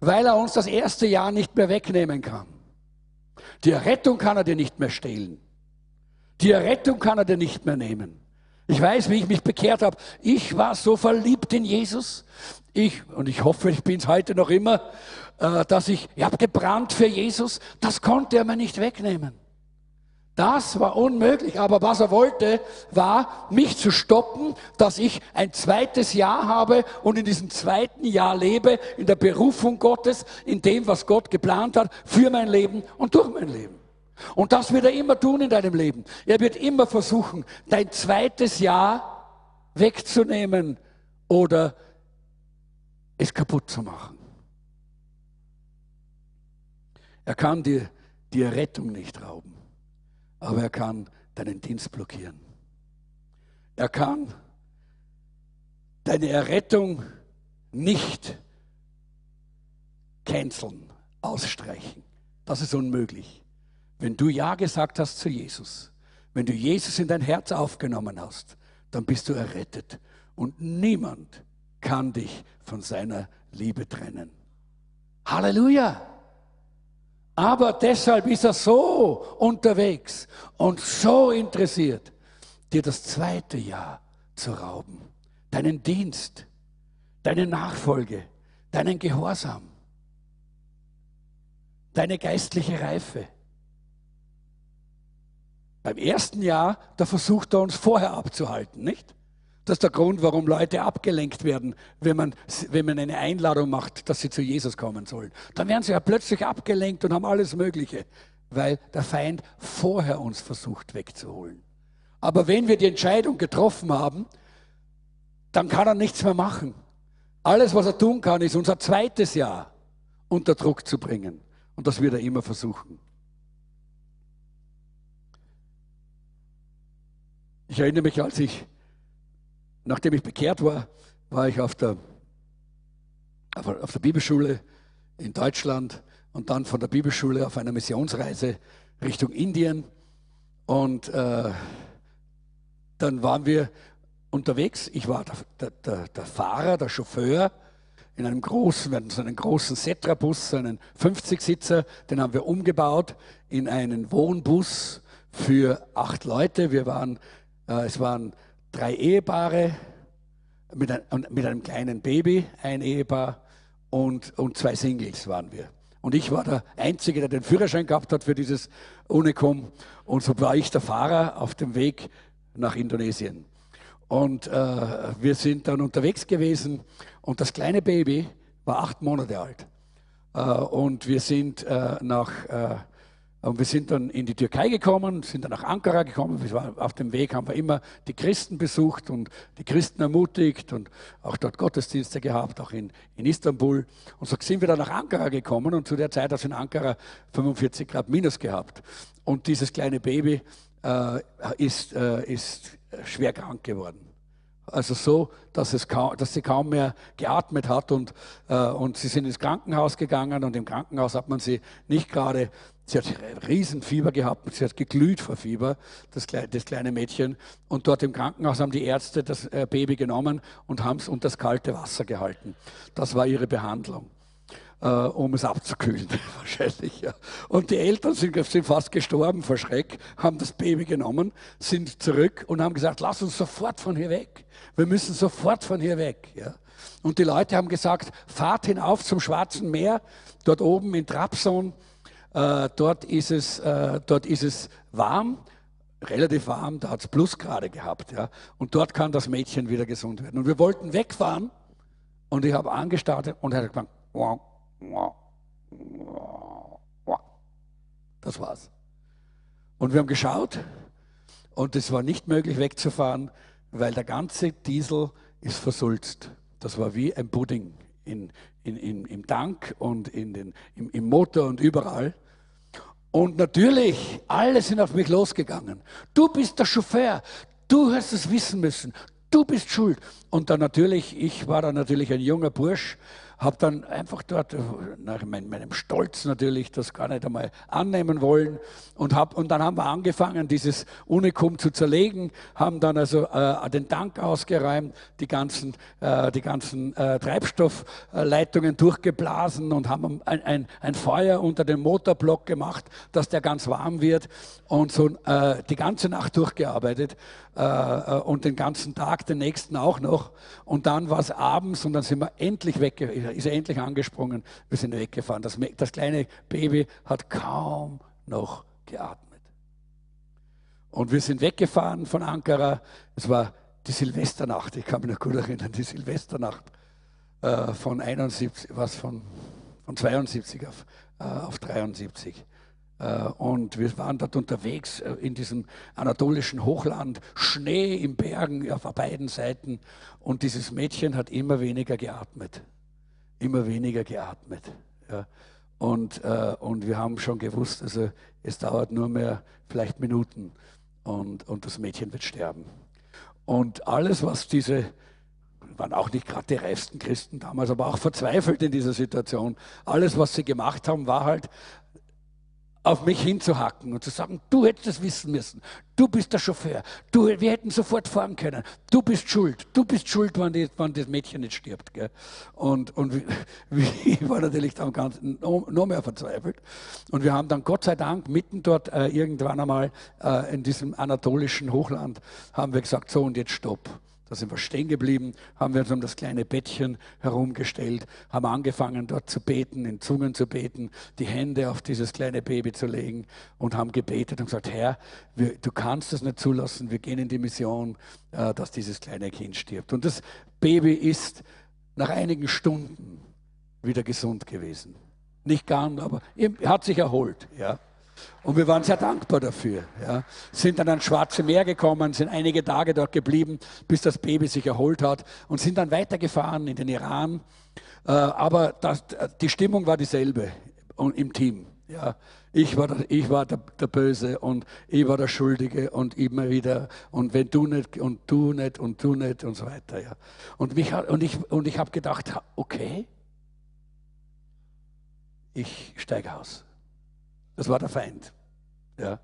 Weil er uns das erste Jahr nicht mehr wegnehmen kann. Die Errettung kann er dir nicht mehr stehlen. Die Errettung kann er dir nicht mehr nehmen. Ich weiß, wie ich mich bekehrt habe. Ich war so verliebt in Jesus. Ich, und ich hoffe, ich bin es heute noch immer, äh, dass ich, ich habe gebrannt für Jesus. Das konnte er mir nicht wegnehmen. Das war unmöglich. Aber was er wollte, war, mich zu stoppen, dass ich ein zweites Jahr habe und in diesem zweiten Jahr lebe, in der Berufung Gottes, in dem, was Gott geplant hat, für mein Leben und durch mein Leben. Und das wird er immer tun in deinem Leben. Er wird immer versuchen, dein zweites Jahr wegzunehmen oder es kaputt zu machen. Er kann dir die Rettung nicht rauben, aber er kann deinen Dienst blockieren. Er kann deine Errettung nicht canceln, ausstreichen. Das ist unmöglich. Wenn du Ja gesagt hast zu Jesus, wenn du Jesus in dein Herz aufgenommen hast, dann bist du errettet. Und niemand kann dich von seiner Liebe trennen. Halleluja! Aber deshalb ist er so unterwegs und so interessiert, dir das zweite Jahr zu rauben. Deinen Dienst, deine Nachfolge, deinen Gehorsam, deine geistliche Reife. Beim ersten Jahr, da versucht er uns vorher abzuhalten, nicht? Das ist der Grund, warum Leute abgelenkt werden, wenn man, wenn man eine Einladung macht, dass sie zu Jesus kommen sollen. Dann werden sie ja plötzlich abgelenkt und haben alles Mögliche, weil der Feind vorher uns versucht wegzuholen. Aber wenn wir die Entscheidung getroffen haben, dann kann er nichts mehr machen. Alles, was er tun kann, ist unser zweites Jahr unter Druck zu bringen. Und das wird er immer versuchen. Ich erinnere mich, als ich, nachdem ich bekehrt war, war ich auf der, auf der Bibelschule in Deutschland und dann von der Bibelschule auf einer Missionsreise Richtung Indien. Und äh, dann waren wir unterwegs. Ich war der, der, der, Fahrer, der Chauffeur in einem großen, wir hatten so einen großen Setra-Bus, so einen 50-Sitzer, den haben wir umgebaut in einen Wohnbus für acht Leute. Wir waren es waren drei Ehepaare mit, ein, mit einem kleinen Baby, ein Ehepaar und, und zwei Singles waren wir. Und ich war der Einzige, der den Führerschein gehabt hat für dieses Unicum. Und so war ich der Fahrer auf dem Weg nach Indonesien. Und äh, wir sind dann unterwegs gewesen und das kleine Baby war acht Monate alt. Äh, und wir sind äh, nach, äh, Und wir sind dann in die Türkei gekommen, sind dann nach Ankara gekommen. Auf dem Weg haben wir immer die Christen besucht und die Christen ermutigt und auch dort Gottesdienste gehabt, auch in, in Istanbul. Und so sind wir dann nach Ankara gekommen und zu der Zeit hat es in Ankara 45 Grad minus gehabt. Und dieses kleine Baby äh, ist, äh, ist schwer krank geworden. Also so, dass, es kaum, dass sie kaum mehr geatmet hat und, äh, und sie sind ins Krankenhaus gegangen und im Krankenhaus hat man sie nicht gerade, sie hat Riesenfieber gehabt, sie hat geglüht vor Fieber, das, das kleine Mädchen. Und dort im Krankenhaus haben die Ärzte das äh, Baby genommen und haben es unter das kalte Wasser gehalten. Das war ihre Behandlung äh, um es abzukühlen, wahrscheinlich. Ja. Und die Eltern sind, sind, fast gestorben vor Schreck, haben das Baby genommen, sind zurück und haben gesagt, lass uns sofort von hier weg. Wir müssen sofort von hier weg. Ja. Und die Leute haben gesagt, fahrt hinauf zum Schwarzen Meer, dort oben in Trabzon, äh, dort, ist es, äh, dort ist es warm, relativ warm, da hat es Plusgrade gehabt. Ja. Und dort kann das Mädchen wieder gesund werden. Und wir wollten wegfahren und ich habe angestartet und er hat gesagt, wow, das war's. Und wir haben geschaut und es war nicht möglich wegzufahren, weil der ganze Diesel ist versulzt. Das war wie ein Pudding in, in, in, im Tank und in den, im, im Motor und überall. Und natürlich, alle sind auf mich losgegangen. Du bist der Chauffeur, du hast es wissen müssen, du bist schuld. Und dann natürlich, ich war dann natürlich ein junger Bursch, habe dann einfach dort, nach meinem Stolz natürlich, das gar nicht einmal annehmen wollen und, hab, und dann haben wir angefangen, dieses Unikum zu zerlegen, haben dann also äh, den Tank ausgeräumt, die ganzen, äh, die ganzen äh, Treibstoffleitungen durchgeblasen und haben ein, ein, ein, Feuer unter dem Motorblock gemacht, dass der ganz warm wird und so äh, die ganze Nacht durchgearbeitet. äh, äh, und den ganzen Tag, den nächsten auch noch. Und dann war es abends und dann sind wir endlich weg, ist er endlich angesprungen, wir sind weggefahren. Das, das kleine Baby hat kaum noch geatmet. Und wir sind weggefahren von Ankara. Es war die Silvesternacht, ich kann mich noch gut erinnern, die Silvesternacht äh, von 71, was von, von 72 auf, äh, auf 73. Äh, und wir waren dort unterwegs äh, in diesem anatolischen Hochland, Schnee im Bergen auf beiden Seiten. Und dieses Mädchen hat immer weniger geatmet. Immer weniger geatmet. Und, äh, und wir haben schon gewusst, also es dauert nur mehr vielleicht Minuten und, und das Mädchen wird sterben. Und alles, was diese, waren auch nicht gerade die reifsten Christen damals, aber auch verzweifelt in dieser Situation, alles, was sie gemacht haben, war halt, auf mich hinzuhacken und zu sagen, du hättest es wissen müssen, du bist der Chauffeur, du, wir hätten sofort fahren können, du bist schuld, du bist schuld, wenn, die, wenn das Mädchen nicht stirbt. Gell? Und, und ich war natürlich dann ganz, noch, mehr verzweifelt. Und wir haben dann Gott sei Dank mitten dort äh, irgendwann einmal äh, in diesem anatolischen Hochland, haben wir gesagt, so und jetzt stopp. Da sind wir stehen geblieben, haben wir uns um das kleine Bettchen herumgestellt, haben angefangen dort zu beten, in Zungen zu beten, die Hände auf dieses kleine Baby zu legen und haben gebetet und gesagt, Herr, wir, du kannst das nicht zulassen, wir gehen in die Mission, äh, dass dieses kleine Kind stirbt. Und das Baby ist nach einigen Stunden wieder gesund gewesen. Nicht ganz, aber er hat sich erholt. Ja. Und wir waren sehr dankbar dafür. Ja. Sind dann ans Schwarze Meer gekommen, sind einige Tage dort geblieben, bis das Baby sich erholt hat und sind dann weitergefahren in den Iran. Äh, aber das, die Stimmung war dieselbe im Team. Ja. Ich war, der, ich war der, der, Böse und ich war der Schuldige und immer wieder und wenn du nicht und du nicht und du nicht und so weiter. Ja. Und, mich, und ich, und ich habe gedacht, okay, ich steige aus. Das war der Feind. Ja.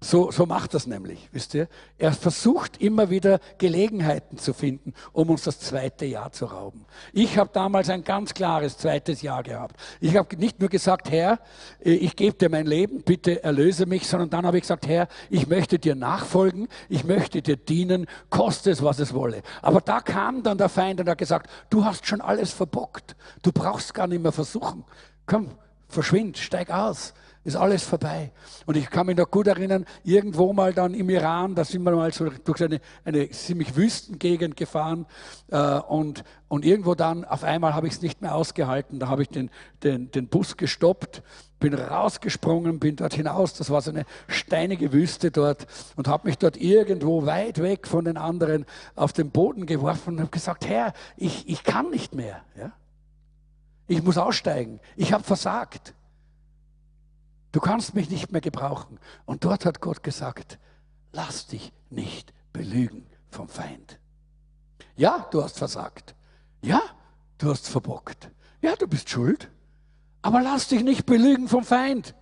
So, so macht das nämlich, wisst ihr? Er versucht immer wieder Gelegenheiten zu finden, um uns das zweite Jahr zu rauben. Ich habe damals ein ganz klares zweites Jahr gehabt. Ich habe nicht nur gesagt, Herr, ich gebe dir mein Leben, bitte erlöse mich, sondern dann habe ich gesagt, Herr, ich möchte dir nachfolgen, ich möchte dir dienen, koste es, was es wolle. Aber da kam dann der Feind und hat gesagt, du hast schon alles verbockt, du brauchst gar nicht mehr versuchen. Komm, verschwind, steig aus Ist alles vorbei. Und ich kann mich noch gut erinnern, irgendwo mal dann im Iran, da sind wir mal so durch eine, eine ziemlich Wüstengegend gefahren äh, und, und irgendwo dann, auf einmal habe ich es nicht mehr ausgehalten. Da habe ich den, den, den Bus gestoppt, bin rausgesprungen, bin dort hinaus. Das war so eine steinige Wüste dort und habe mich dort irgendwo weit weg von den anderen auf den Boden geworfen und habe gesagt, Herr, ich, ich kann nicht mehr. Ja? Ich muss aussteigen. Ich habe versagt. Du kannst mich nicht mehr gebrauchen. Und dort hat Gott gesagt, lass dich nicht belügen vom Feind. Ja, du hast versagt. Ja, du hast verbockt. Ja, du bist schuld. Aber lass dich nicht belügen vom Feind.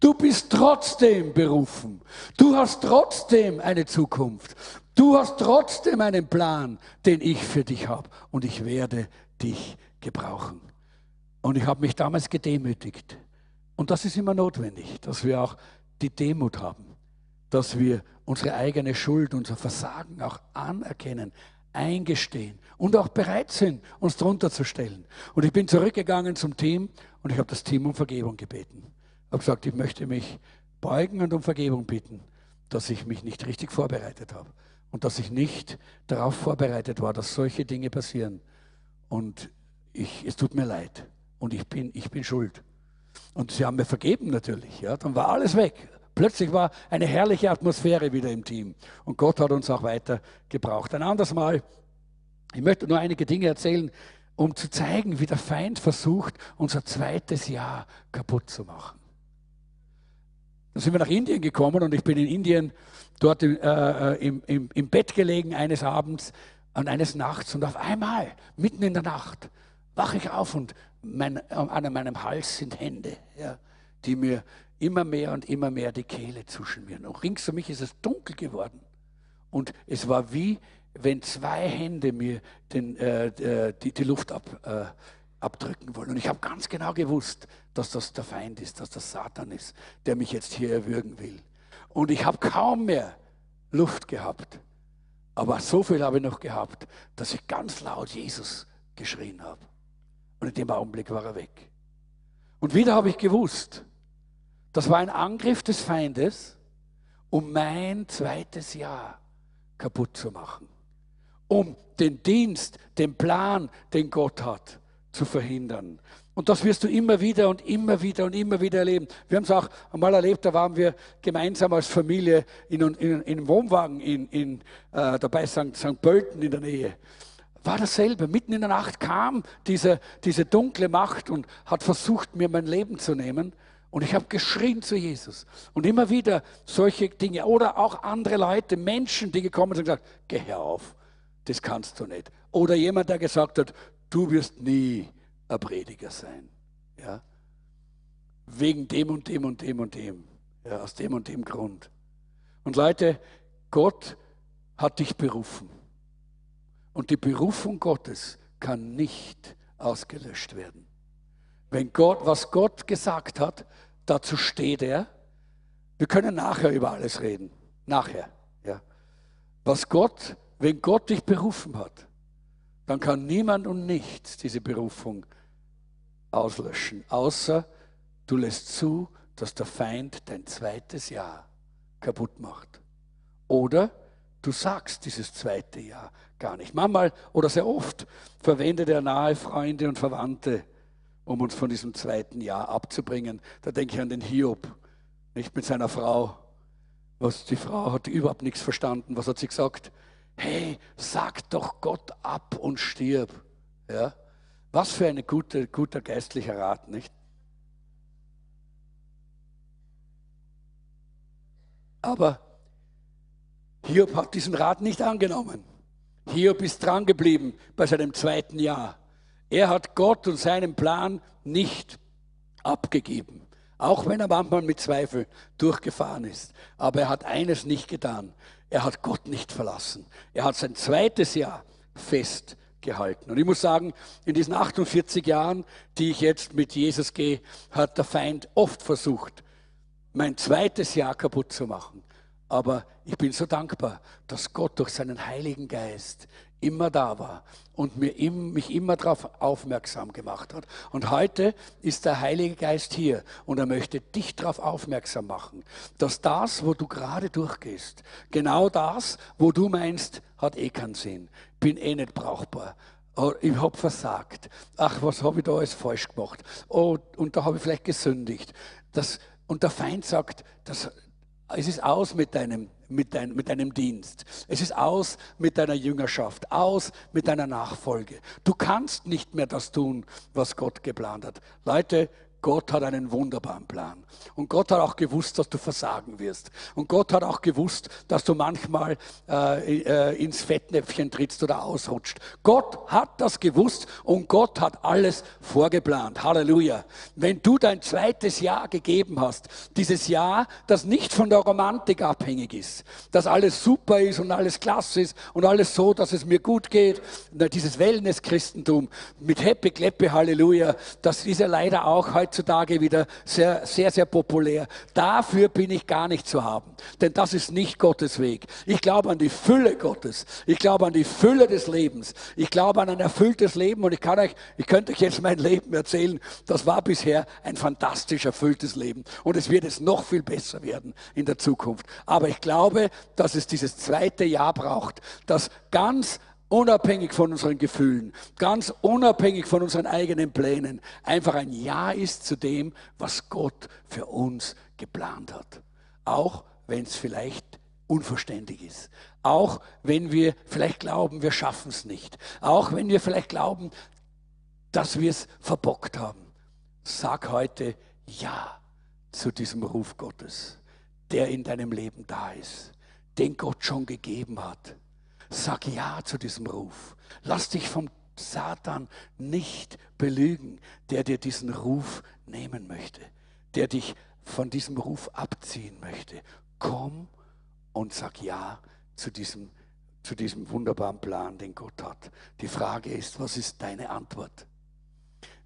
Du bist trotzdem berufen. Du hast trotzdem eine Zukunft. Du hast trotzdem einen Plan, den ich für dich habe. Und ich werde dich gebrauchen. Und ich habe mich damals gedemütigt. Und das ist immer notwendig, dass wir auch die Demut haben, dass wir unsere eigene Schuld, unser Versagen auch anerkennen, eingestehen und auch bereit sind, uns drunter zu stellen. Und ich bin zurückgegangen zum Team und ich habe das Team um Vergebung gebeten. Ich habe gesagt, ich möchte mich beugen und um Vergebung bitten, dass ich mich nicht richtig vorbereitet habe und dass ich nicht darauf vorbereitet war, dass solche Dinge passieren. Und ich, es tut mir leid und ich bin, ich bin schuld. Und sie haben mir vergeben natürlich. Ja. Dann war alles weg. Plötzlich war eine herrliche Atmosphäre wieder im Team. Und Gott hat uns auch weiter gebraucht. Ein anderes Mal, ich möchte nur einige Dinge erzählen, um zu zeigen, wie der Feind versucht, unser zweites Jahr kaputt zu machen. Dann sind wir nach Indien gekommen und ich bin in Indien dort im, äh, im, im, im Bett gelegen eines Abends und eines Nachts und auf einmal, mitten in der Nacht, wache ich auf und mein, an meinem Hals sind Hände, ja, die mir immer mehr und immer mehr die Kehle zuschmieren. Und rings um mich ist es dunkel geworden. Und es war wie, wenn zwei Hände mir den, äh, äh, die, die, Luft ab, äh, abdrücken wollen. Und ich habe ganz genau gewusst, dass das der Feind ist, dass das Satan ist, der mich jetzt hier erwürgen will. Und ich habe kaum mehr Luft gehabt. Aber so viel habe ich noch gehabt, dass ich ganz laut Jesus geschrien habe. Und in dem Augenblick war er weg. Und wieder habe ich gewusst, das war ein Angriff des Feindes, um mein zweites Jahr kaputt zu machen. Um den Dienst, den Plan, den Gott hat, zu verhindern. Und das wirst du immer wieder und immer wieder und immer wieder erleben. Wir haben es auch einmal erlebt, da waren wir gemeinsam als Familie in, in, in Wohnwagen in, in äh, dabei St. St. Pölten in der Nähe war dasselbe. Mitten in der Nacht kam diese, diese dunkle Macht und hat versucht, mir mein Leben zu nehmen. Und ich habe geschrien zu Jesus. Und immer wieder solche Dinge. Oder auch andere Leute, Menschen, die gekommen sind und gesagt, geh auf, das kannst du nicht. Oder jemand, der gesagt hat, du wirst nie ein Prediger sein. Ja? Wegen dem und dem und dem und dem. Ja, aus dem und dem Grund. Und Leute, Gott hat dich berufen. Und die Berufung Gottes kann nicht ausgelöscht werden. Wenn Gott, was Gott gesagt hat, dazu steht er. Wir können nachher über alles reden. Nachher. Ja. Was Gott, wenn Gott dich berufen hat, dann kann niemand und nichts diese Berufung auslöschen, außer du lässt zu, dass der Feind dein zweites Jahr kaputt macht. Oder du sagst dieses zweite Jahr gar nicht. Manchmal oder sehr oft verwendet er nahe Freunde und Verwandte, um uns von diesem zweiten Jahr abzubringen. Da denke ich an den Hiob, nicht mit seiner Frau. Was die Frau hat überhaupt nichts verstanden. Was hat sie gesagt? Hey, sag doch Gott ab und stirb. Ja? Was für ein gute, guter geistlicher Rat, nicht? Aber Hiob hat diesen Rat nicht angenommen. Hiob ist dran geblieben bei seinem zweiten Jahr. Er hat Gott und seinen Plan nicht abgegeben, auch wenn er manchmal mit Zweifel durchgefahren ist. Aber er hat eines nicht getan. Er hat Gott nicht verlassen. Er hat sein zweites Jahr festgehalten. Und ich muss sagen, in diesen 48 Jahren, die ich jetzt mit Jesus gehe, hat der Feind oft versucht, mein zweites Jahr kaputt zu machen. Aber ich bin so dankbar, dass Gott durch seinen Heiligen Geist immer da war und mir mich immer darauf aufmerksam gemacht hat. Und heute ist der Heilige Geist hier und er möchte dich darauf aufmerksam machen, dass das, wo du gerade durchgehst, genau das, wo du meinst, hat eh keinen Sinn, bin eh nicht brauchbar, oh, ich habe versagt, ach, was habe ich da alles falsch gemacht, oh, und da habe ich vielleicht gesündigt. Das, und der Feind sagt, das, es ist aus mit deinem, mit, dein, mit deinem Dienst. Es ist aus mit deiner Jüngerschaft, aus mit deiner Nachfolge. Du kannst nicht mehr das tun, was Gott geplant hat. Leute, Gott hat einen wunderbaren Plan. Und Gott hat auch gewusst, dass du versagen wirst. Und Gott hat auch gewusst, dass du manchmal äh, äh, ins Fettnäpfchen trittst oder ausrutscht. Gott hat das gewusst und Gott hat alles vorgeplant. Halleluja. Wenn du dein zweites Jahr gegeben hast, dieses Jahr, das nicht von der Romantik abhängig ist, dass alles super ist und alles klasse ist und alles so, dass es mir gut geht, dieses Wellness-Christentum mit Happy Kleppe, Halleluja, das ist ja leider auch heute heutzutage wieder sehr, sehr, sehr populär. Dafür bin ich gar nicht zu haben, denn das ist nicht Gottes Weg. Ich glaube an die Fülle Gottes. Ich glaube an die Fülle des Lebens. Ich glaube an ein erfülltes Leben und ich kann euch, ich könnte euch jetzt mein Leben erzählen. Das war bisher ein fantastisch erfülltes Leben und es wird es noch viel besser werden in der Zukunft. Aber ich glaube, dass es dieses zweite Jahr braucht, das ganz unabhängig von unseren Gefühlen, ganz unabhängig von unseren eigenen Plänen, einfach ein Ja ist zu dem, was Gott für uns geplant hat. Auch wenn es vielleicht unverständlich ist. Auch wenn wir vielleicht glauben, wir schaffen es nicht. Auch wenn wir vielleicht glauben, dass wir es verbockt haben. Sag heute Ja zu diesem Ruf Gottes, der in deinem Leben da ist, den Gott schon gegeben hat Sag ja zu diesem Ruf. Lass dich vom Satan nicht belügen, der dir diesen Ruf nehmen möchte, der dich von diesem Ruf abziehen möchte. Komm und sag ja zu diesem, zu diesem wunderbaren Plan, den Gott hat. Die Frage ist, was ist deine Antwort?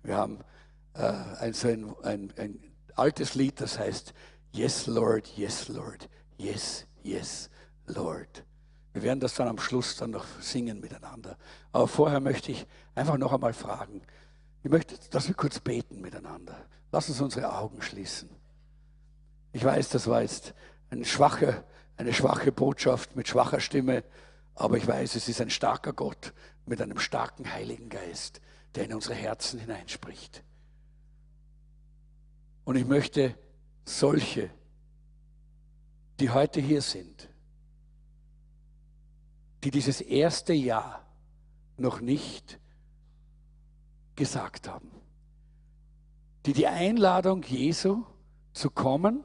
Wir haben äh, ein, ein, ein, ein altes Lied, das heißt, Yes, Lord, yes, Lord, yes, yes, Lord. Wir werden das dann am Schluss dann noch singen miteinander. Aber vorher möchte ich einfach noch einmal fragen. Ich möchte, dass wir kurz beten miteinander. Lass uns unsere Augen schließen. Ich weiß, das war jetzt eine schwache, eine schwache Botschaft mit schwacher Stimme, aber ich weiß, es ist ein starker Gott mit einem starken Heiligen Geist, der in unsere Herzen hineinspricht. Und ich möchte solche, die heute hier sind, die dieses erste Ja noch nicht gesagt haben. Die die Einladung Jesu zu kommen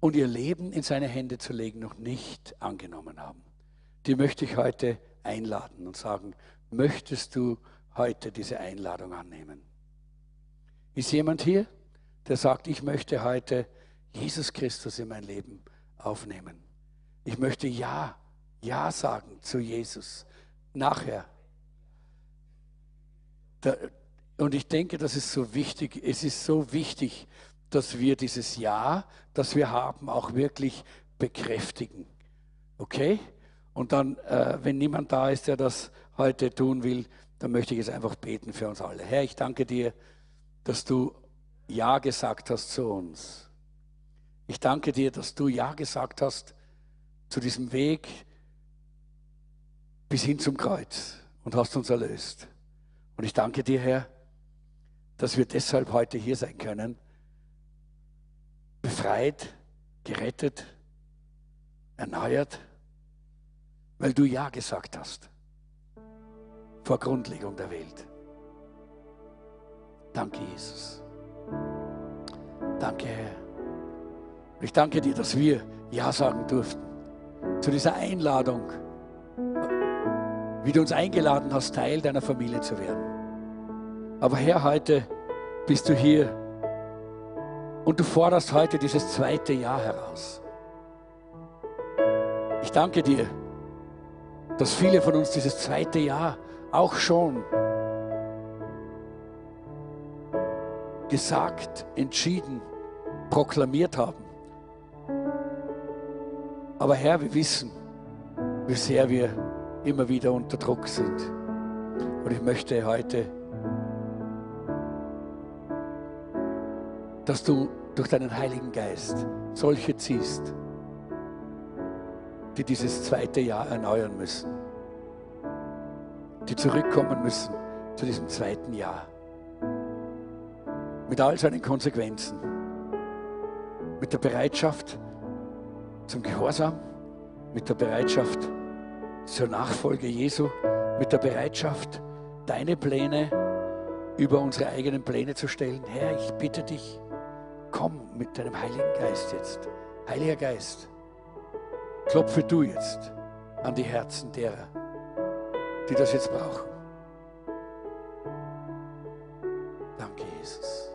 und ihr Leben in seine Hände zu legen noch nicht angenommen haben. Die möchte ich heute einladen und sagen, möchtest du heute diese Einladung annehmen? Ist jemand hier, der sagt, ich möchte heute Jesus Christus in mein Leben aufnehmen? Ich möchte Ja ja sagen zu Jesus nachher. und ich denke, das ist so wichtig. Es ist so wichtig, dass wir dieses Ja, das wir haben, auch wirklich bekräftigen. Okay? Und dann, äh, wenn niemand da ist, der das heute tun will, dann möchte ich jetzt einfach beten für uns alle. Herr, ich danke dir, dass du Ja gesagt hast zu uns. Ich danke dir, dass du Ja gesagt hast zu diesem Weg, bis hin zum Kreuz und hast uns erlöst. Und ich danke dir, Herr, dass wir deshalb heute hier sein können, befreit, gerettet, erneuert, weil du Ja gesagt hast vor Grundlegung der Welt. Danke, Jesus. Danke, Herr. Ich danke dir, dass wir Ja sagen durften zu dieser Einladung wie du uns eingeladen hast, Teil deiner Familie zu werden. Aber Herr, heute bist du hier und du forderst heute dieses zweite Jahr heraus. Ich danke dir, dass viele von uns dieses zweite Jahr auch schon gesagt, entschieden, proklamiert haben. Aber Herr, wir wissen, wie sehr wir immer wieder unter Druck sind. Und ich möchte heute, dass du durch deinen Heiligen Geist solche ziehst, die dieses zweite Jahr erneuern müssen, die zurückkommen müssen zu diesem zweiten Jahr, mit all seinen Konsequenzen, mit der Bereitschaft zum Gehorsam, mit der Bereitschaft zur Nachfolge Jesu, mit der Bereitschaft, deine Pläne über unsere eigenen Pläne zu stellen. Herr, ich bitte dich, komm mit deinem Heiligen Geist jetzt. Heiliger Geist, klopfe du jetzt an die Herzen derer, die das jetzt brauchen. Danke, Jesus.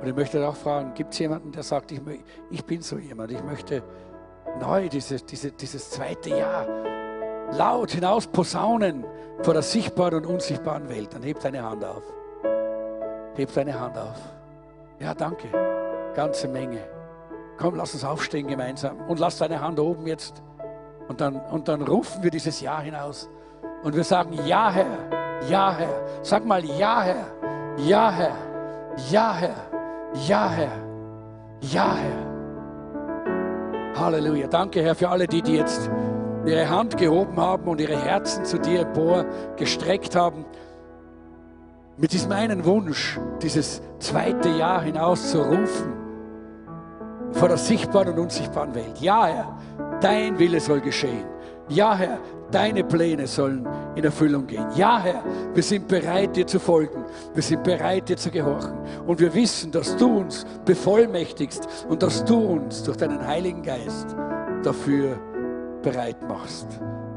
Und ich möchte auch fragen, gibt es jemanden, der sagt, ich, ich, bin so jemand, ich möchte neu diese, diese, dieses zweite Jahr laut hinaus posaunen vor der sichtbaren und unsichtbaren Welt, dann heb deine Hand auf. Heb deine Hand auf. Ja, danke. Ganze Menge. Komm, lass uns aufstehen gemeinsam und lass deine Hand oben jetzt. Und dann, und dann rufen wir dieses Ja hinaus. Und wir sagen, ja Herr, ja Herr. Sag mal, ja Herr, ja Herr, ja Herr, ja Herr, ja Herr. Halleluja. Danke Herr für alle die, die jetzt ihre Hand gehoben haben und ihre Herzen zu dir empor gestreckt haben. Mit diesem einen Wunsch, dieses zweite Jahr hinaus zu rufen vor der sichtbaren und unsichtbaren Welt. Ja, Herr, dein Wille soll geschehen. Ja, Herr, deine Pläne sollen in Erfüllung gehen. Ja, Herr, wir sind bereit, dir zu folgen. Wir sind bereit, dir zu gehorchen. Und wir wissen, dass du uns bevollmächtigst und dass du uns durch deinen Heiligen Geist dafür bereit machst,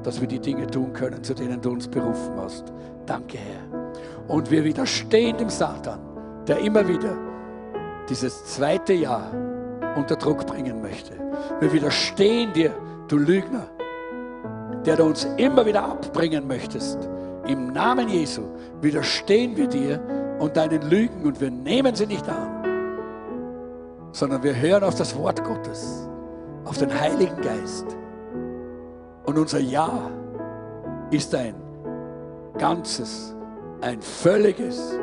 dass wir die Dinge tun können, zu denen du uns berufen hast. Danke, Herr. Und wir widerstehen dem Satan, der immer wieder dieses zweite Jahr unter Druck bringen möchte. Wir widerstehen dir, du Lügner, der du uns immer wieder abbringen möchtest. Im Namen Jesu widerstehen wir dir und deinen Lügen und wir nehmen sie nicht an, sondern wir hören auf das Wort Gottes, auf den Heiligen Geist. Und unser Ja ist ein ganzes, ein völliges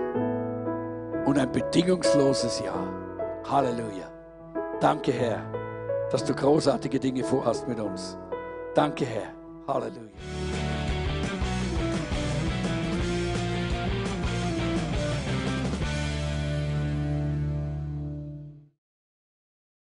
und ein bedingungsloses Ja. Halleluja. Danke, Herr, dass du großartige Dinge vorhast mit uns. Danke, Herr. Hallelujah.